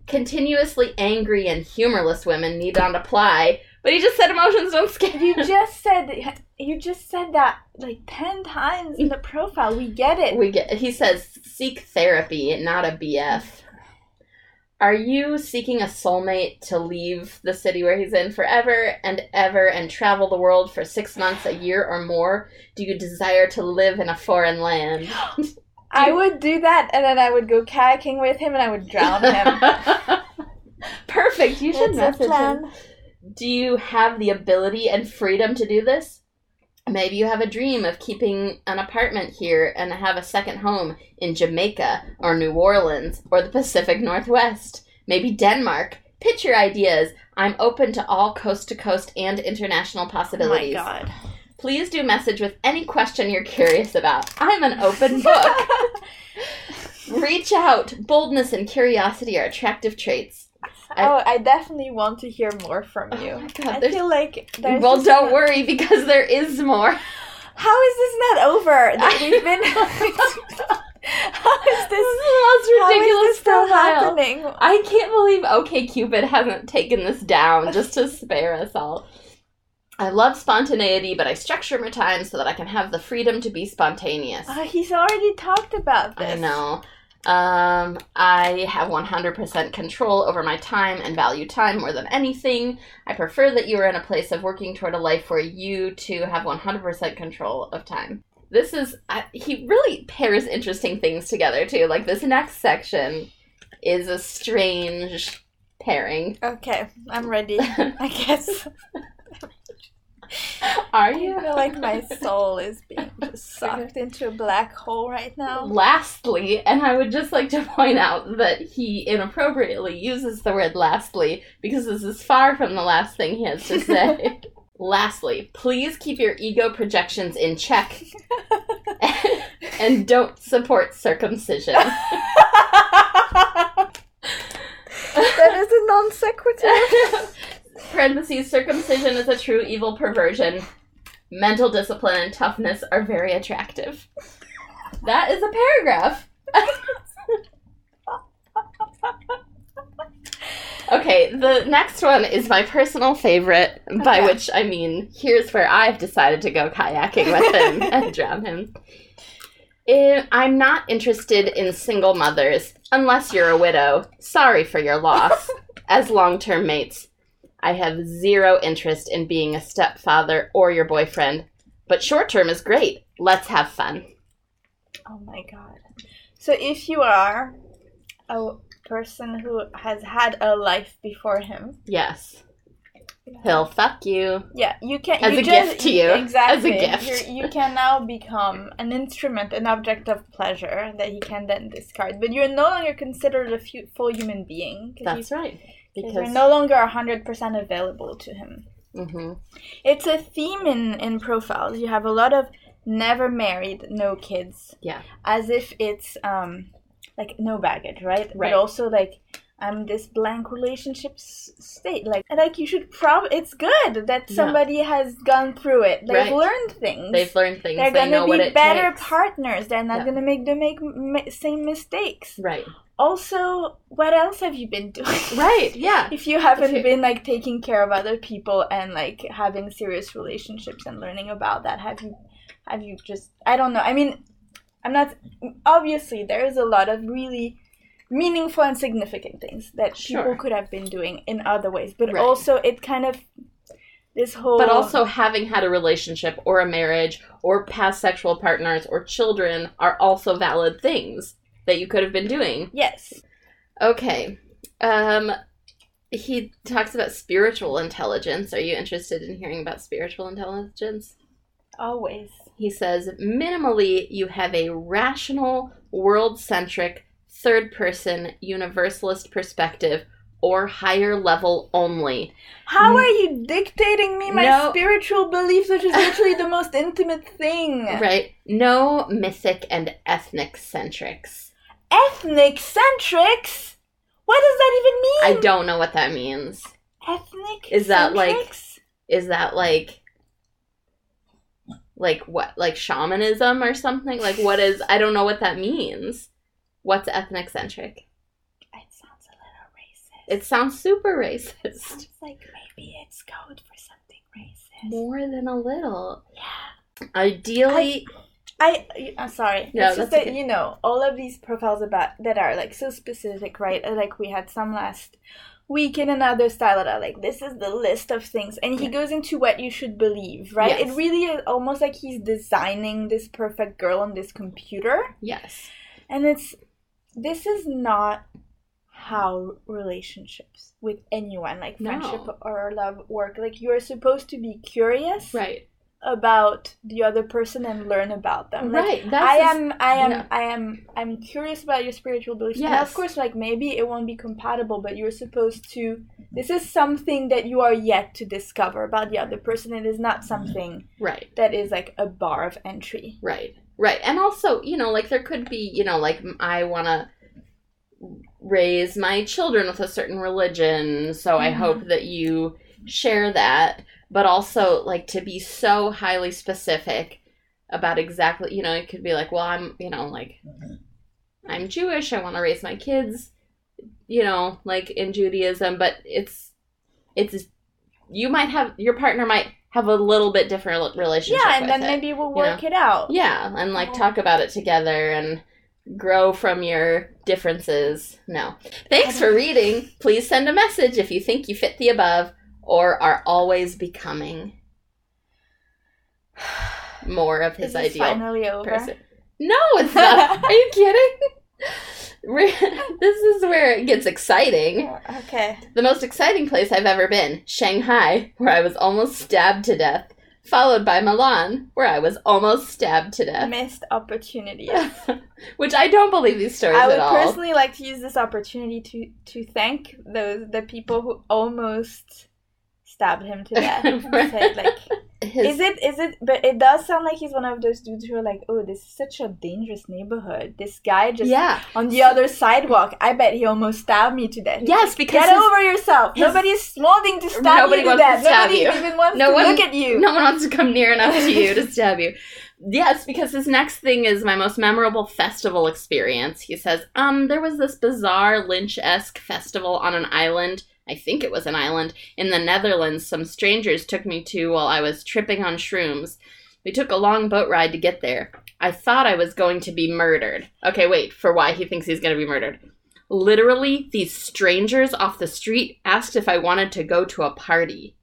Continuously angry and humorless women need not apply. But he just said emotions don't scare You you. just said you just said that like ten times in the profile. We get it. We get. He says, seek therapy, not a BF. Are you seeking a soulmate to leave the city where he's in forever and ever and travel the world for six months, a year, or more? Do you desire to live in a foreign land? I would do that, and then I would go kayaking with him, and I would drown him. Perfect. You should message him. Do you have the ability and freedom to do this? Maybe you have a dream of keeping an apartment here and have a second home in Jamaica or New Orleans or the Pacific Northwest. Maybe Denmark. Pitch your ideas. I'm open to all coast to coast and international possibilities. Oh my god. Please do message with any question you're curious about. I'm an open book. Reach out. Boldness and curiosity are attractive traits. I- oh, I definitely want to hear more from Oh you. my God, I feel like there's well, don't not- worry because there is more. How is this not over? That we've been. how is This this? is the most How is ridiculous this still happening? I can't believe OkCupid hasn't taken this down just to spare us all. I love spontaneity, but I structure my time so that I can have the freedom to be spontaneous. Uh, he's already talked about this. I know. Um, I have 100% control over my time and value time more than anything. I prefer that you are in a place of working toward a life where you too have 100% control of time. This is, I, he really pairs interesting things together too. Like this next section is a strange pairing. Okay, I'm ready. I guess. Are you? I feel like my soul is being just sucked into a black hole right now. Lastly, and I would just like to point out that he inappropriately uses the word lastly because this is far from the last thing he has to say. lastly, please keep your ego projections in check and don't support circumcision. that is a non sequitur. Parentheses, circumcision is a true evil perversion. Mental discipline and toughness are very attractive. That is a paragraph. okay, the next one is my personal favorite, by Okay. which I mean, here's where I've decided to go kayaking with him and drown him. I'm not interested in single mothers, unless you're a widow. Sorry for your loss. As long term mates, I have zero interest in being a stepfather or your boyfriend, but short term is great. Let's have fun. Oh my god. So if you are a person who has had a life before him, Yes. He'll fuck you. yeah, you can As you a just, gift to you. Exactly. As a gift. You can now become an instrument, an object of pleasure that he can then discard. But you're no longer considered a fu- full human being That's right. Because no longer hundred percent available to him. Mhm. It's a theme in in profiles. You have a lot of never married, no kids. Yeah. As if it's um like no baggage, right? Right. But also like I'm this blank relationship s- state. Like like you should prob it's good that Yeah. somebody has gone through it. They've Right. learned things. they've learned things. They're they gonna be better takes. partners. They're not Yeah. gonna make them make m- same mistakes. Right. Also, what else have you been doing? Right. Yeah. if you haven't If you- been like taking care of other people and like having serious relationships and learning about that have you have you just i don't know i mean i'm not obviously there is a lot of really meaningful and significant things that people Sure. could have been doing in other ways but Right. also it kind of this whole But also having had a relationship or a marriage or past sexual partners or children are also valid things that you could have been doing. yes Okay. Um he talks about spiritual intelligence. Are you interested in hearing about spiritual intelligence? Always. He says, minimally, you have a rational, world centric, third person, universalist perspective, or higher level only. How are you dictating me my No. spiritual beliefs, which is literally the most intimate thing? Right? No mythic and ethnic centrics. Ethnic centrics? What does that even mean? I don't know what that means. Ethnic Is that, like- Is that like. Like what? Like shamanism or something? Like what is. I don't know what that means. What's ethnic centric? It sounds a little racist. It sounds super It racist. sounds like maybe it's code for something racist. More than a little. Yeah. Ideally, I I'm sorry. No, it's just that okay. you know all of these profiles about that are like so specific, right? Like we had some last week in another style that are like this is the list of things, and he Yeah. goes into what you should believe, right? Yes. It really is almost like he's designing this perfect girl on this computer, yes. and it's this is not how relationships with anyone like No. friendship or love work like you're supposed to be curious Right. About the other person and learn about them Like, right. That's I am, I am, yeah. I am, I'm curious about your spiritual beliefs. Yes. of course, like maybe it won't be compatible, but you're supposed to. This is something that you are yet to discover about the other person. It is not something Right. that is like a bar of entry. Right. Right. And also, you know, like there could be, you know, like I want to raise my children with a certain religion, so I Mhm. hope that you share that, but also like to be so highly specific about exactly, you know, it could be like, well, I'm, you know, like I'm Jewish, I want to raise my kids, you know, like in Judaism, but it's it's you might have your partner might have a little bit different relationship Yeah, and then it. maybe we'll you work it out. Yeah, and like talk about it together and grow from your differences. No. Thanks for reading. Please send a message if you think you fit the above or are always becoming more of his Is ideal finally over? person. No, it's not. are you kidding? This is where it gets exciting. Okay. The most exciting place I've ever been, Shanghai, where I was almost stabbed to death, followed by Milan, where I was almost stabbed to death. Missed opportunity. Which I don't believe these stories I would personally like to use this opportunity to to thank those the people who almost stabbed him to death. said, like, His, is it is it? But it does sound like he's one of those dudes who are like, oh, this is such a dangerous neighborhood. This guy just yeah. on the other sidewalk. I bet he almost stabbed me to death. Yes, because Get his- over yourself. his- Nobody's wanting to stab Nobody you to to death. stab Nobody you. even wants No to one- look at you. no one wants to come near enough to you to stab you. Yes, because his next thing is my most memorable festival experience. He says, um, there was this bizarre Lynch esque festival on an island. I think it was an island in the Netherlands. Some strangers took me to while I was tripping on shrooms. We took a long boat ride to get there. I thought I was going to be murdered. Okay, wait, for why he thinks he's going to be murdered. Literally, these strangers off the street asked if I wanted to go to a party.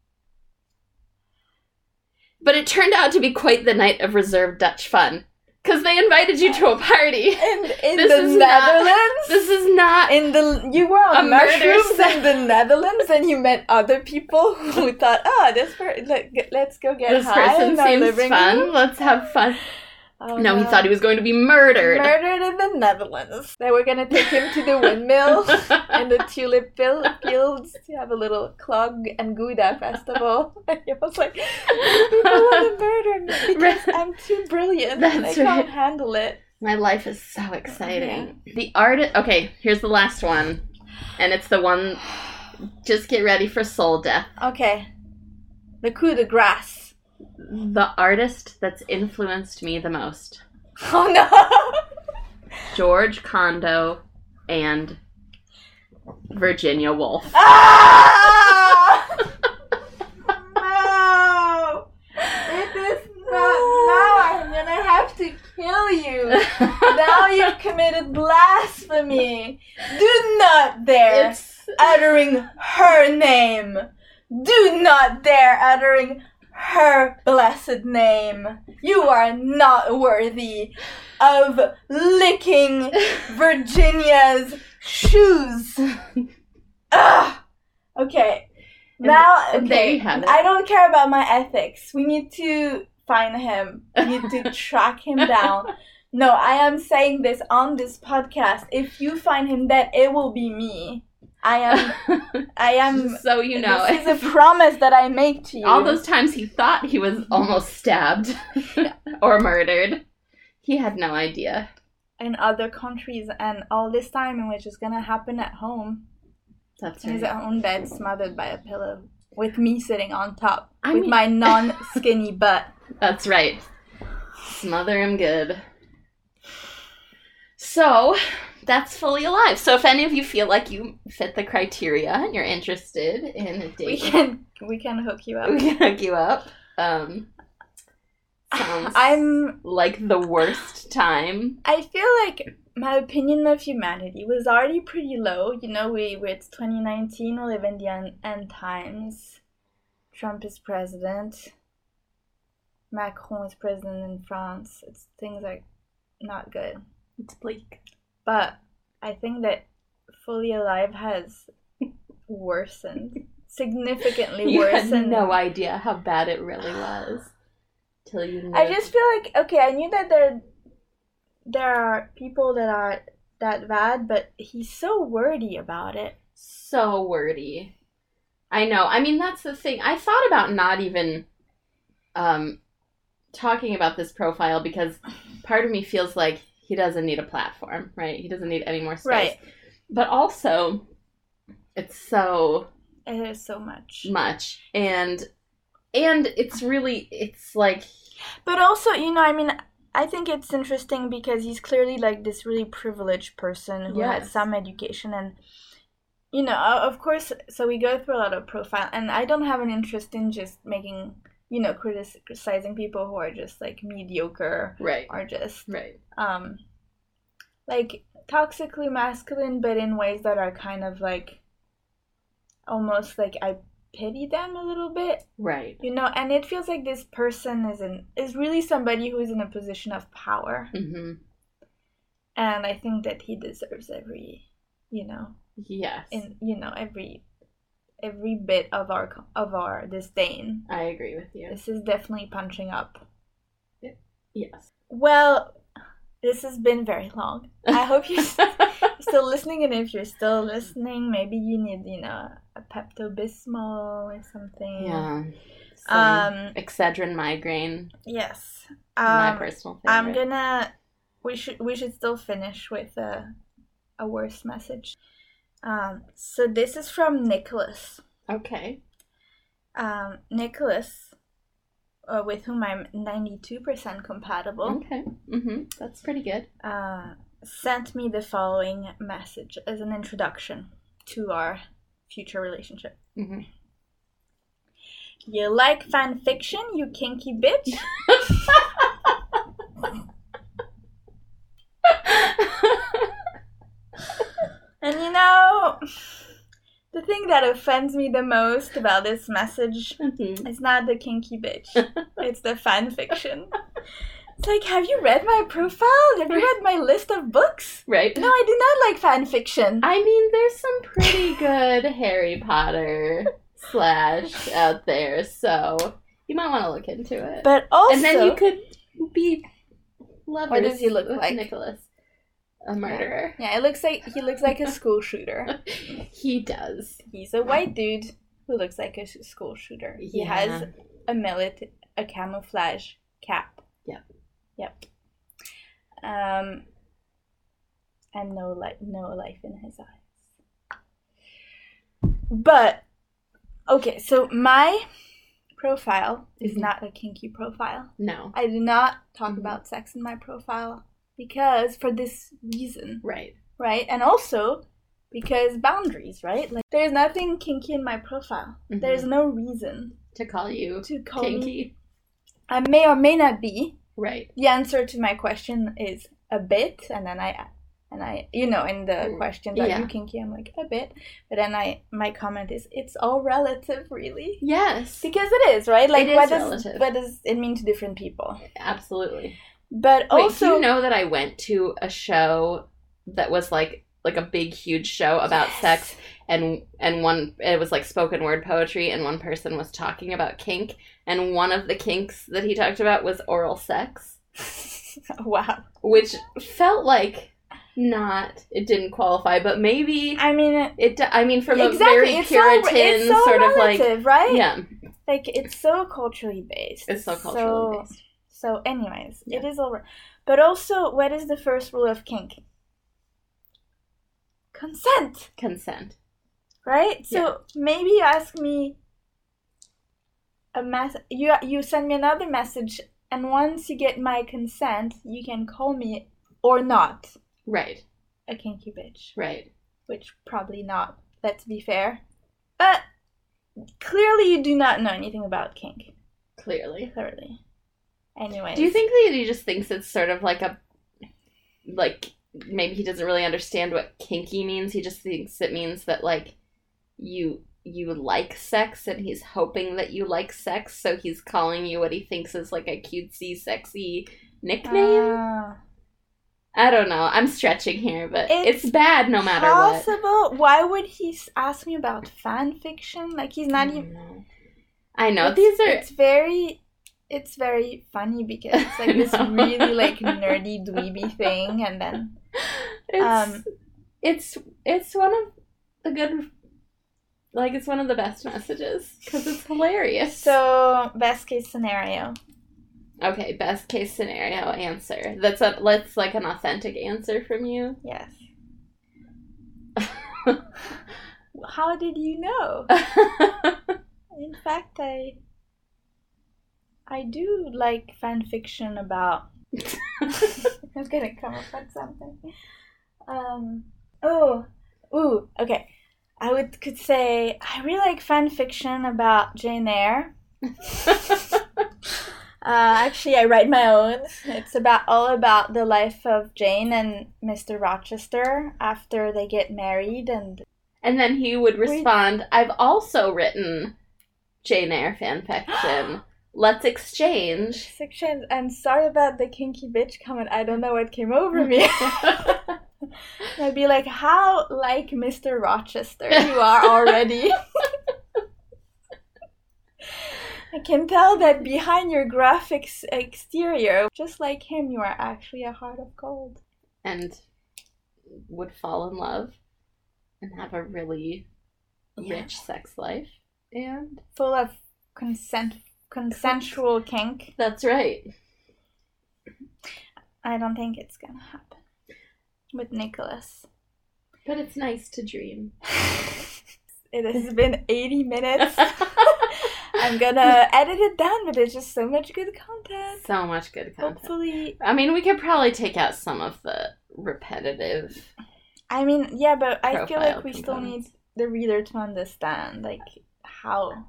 But it turned out to be quite the night of reserved Dutch fun. Because they invited you to a party. In, in This the is not- Netherlands. This is not. in the you were on mushrooms in the Netherlands and you met other people who thought, oh, this per- let, let's go get This high person seems fun. room. Let's have fun. Oh, no, he thought he was going to be murdered. murdered in the Netherlands. They were gonna take him to the windmill and the tulip fields to have a little clog and gouda festival. And he was like, people want to murder me because Right. I'm too brilliant and I That's can't handle it. My life is so exciting. Mm-hmm. The art. Okay, here's the last one, and it's the one. Just get ready for soul death. Okay, the coup de grace. The artist that's influenced me the most: Oh no. George Condo and Virginia Woolf. Ah! no! It is not. Now I'm gonna have to kill you. Now you've committed blasphemy. Do not dare it's uttering her name. Do not dare uttering her blessed name. You are not worthy of licking Virginia's shoes. Ugh. Okay. And- Now, okay. you have it. I don't care about my ethics. We need to find him. You need to track him down. No, I am saying this on this podcast. If you find him dead, it will be me. I am. I am. So you know, this is a promise that I make to you. all those times he thought he was almost stabbed or murdered, he had no idea. in other countries, and all this time in which is gonna happen at home. That's in his right. own bed, smothered by a pillow, with me sitting on top, I with mean- my non-skinny butt. That's right. Smother him good. So, that's fully alive. So, if any of you feel like you fit the criteria and you're interested in a We can we can hook you up. we can hook you up. Um, I'm. like the worst time. I feel like my opinion of humanity was already pretty low. You know, we we- it's 2019. We live in the end, end times. Trump is president. Macron is president in France. It's things are not good. It's bleak. But I think that Fully Alive has worsened significantly You worsened. had no idea how bad it really was till you knew. I just feel like okay, I knew that there there are people that are that bad, but he's so wordy about it. so wordy. I know. I mean, that's the thing. I thought about not even um, talking about this profile because part of me feels like he doesn't need a platform, right? He doesn't need any more space. Right. But also, it's so It is so much. much, and and it's really it's like But also, you know, I mean, I think it's interesting because he's clearly like this really privileged person who had Yes. some education and you know, of course, so we go through a lot of profile and I don't have an interest in just making, you know, criticizing people who are just like mediocre right, or just right, um like toxically masculine but in ways that are kind of like almost like I pity them a little bit. Right. you know and it feels like this person is in is really somebody who is in a position of power. Hmm and i think that he deserves every you know Yes, in you know every every bit of our of our disdain I agree with you. this is definitely punching up Yes. well this has been very long i hope you're still listening and if you're still listening maybe you need you know a pepto-bismol or something yeah. Some um Excedrin migraine, yes my um personal favorite. I'm gonna. We should we should still finish with a a worse message. Um, so this is from Nicholas. Okay. Um, Nicholas, uh, with whom I'm ninety two percent compatible, Okay. Mm-hmm. That's pretty good. uh, sent me the following message as an introduction to our future relationship. Mm-hmm. You like fan fiction, you kinky bitch? And you know, the thing that offends me the most about this message Mhm. is not the kinky bitch, it's the fan fiction. It's like, have you read my profile? Have you read my list of books? Right. No, I do not like fan fiction. I mean, there's some pretty good Harry Potter slash out there, so you might want to look into it. But also, and then you could be lovers. What does he look like? Nicholas, a murderer. yeah, it looks like he looks like a school shooter. he does. He's a white dude who looks like a school shooter. He Yeah. has a millet, a camouflage cap. Yep. Yep. Um, and no light, no life in his eyes. But okay, so my profile is Mhm. not a kinky profile. No. I do not talk Mhm. about sex in my profile because for this reason Right. right? And also because boundaries, right? Like there's nothing kinky in my profile. Mhm. There's no reason To call you to call me. kinky. I may or may not be. Right. The answer to my question is a bit, and then I and I you know in the Mm, questions are yeah. you kinky? I'm like a bit, but then I my comment is it's all relative, really. Yes. Because it is right. Like It is what does relative. what does it mean to different people? Absolutely. But Wait, also, you know that I went to a show that was like like a big huge show about Yes. sex and and one it was like spoken word poetry and one person was talking about kink and one of the kinks that he talked about was oral sex, wow. which felt like not it didn't qualify, but maybe I mean, it- it. I mean, from exactly. a very Puritan so, it's so sort of like right? yeah, Like it's so culturally based. it's so culturally based. So, anyways, it Yeah. is all right. But also, what is the first rule of kink? Consent, Consent. right? So maybe you ask me a mess. You you send me another message, and once you get my consent, you can call me or not Right. a kinky bitch. Right. Which probably not. Let's be fair. But clearly, you do not know anything about kink. Clearly. Clearly. Anyways. Do you think that he just thinks it's sort of like a like maybe he doesn't really understand what kinky means. He just thinks it means that like you you like sex and he's hoping that you like sex, so he's calling you what he thinks is like a cutesy, sexy nickname. Ah. I don't know. I'm stretching here, but It's it's, bad no matter what. possible. Why would he ask me about fan fiction? Like he's not I even. know. I know it's, these are It's very. It's very funny because it's like this really like nerdy dweeby thing, and then it's Um, it's it's one of the good like it's one of the best messages because it's hilarious so best case scenario. okay best case scenario answer that's a let's like an authentic answer from you Yes. How did you know? In fact, I. I do like fan fiction about I'm gonna come up with something. Um. Oh. Ooh. Okay. I would could say I really like fan fiction about Jane Eyre. Uh, actually, I write my own. It's about all about the life of Jane and Mr. Rochester after they get married, and and then he would respond i've also written jane eyre fan fiction let's exchange section. And sorry about the kinky bitch comment. I don't know what came over me. I'd be like, "How like Mr. Rochester you are already." I can tell that behind your graphics exterior, just like him, you are actually a heart of gold. and would fall in love and have a really Yeah. rich sex life and Full of consent, consensual kink. that's right I don't think it's gonna happen with Nicholas. but it's nice to dream It has been 80 minutes. I'm gonna edit it down, but there's just so much good content. so much good content Hopefully, I mean, we could probably take out some of the repetitive. I mean, yeah, but I feel like we still need the reader to understand, like, how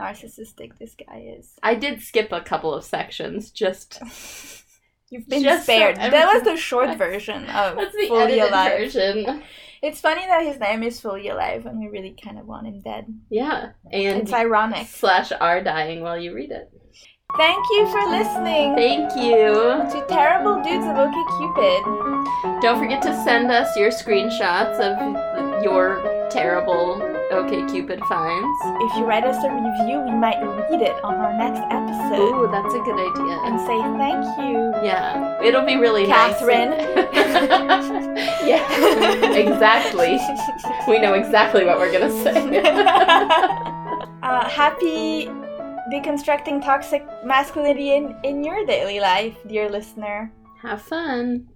narcissistic this guy is. I did skip a couple of sections. Just You've been Just so spared. that was the short version of that's the Fully Alive. version. It's funny that his name is Fully Alive, and we really kind of want him dead. Yeah, and It's ironic. slash are dying while you read it. Thank you for listening Thank you. to Terrible Dudes of OkCupid. Don't forget to send us your screenshots of your terrible OkCupid finds. If you write us a review, we might read it on our next episode Ooh, that's a good idea. and say thank you. Yeah, it'll be really Catherine. nice. yeah, exactly. We know exactly what we're gonna say. uh, happy deconstructing toxic masculinity in, in your daily life, dear listener. Have fun.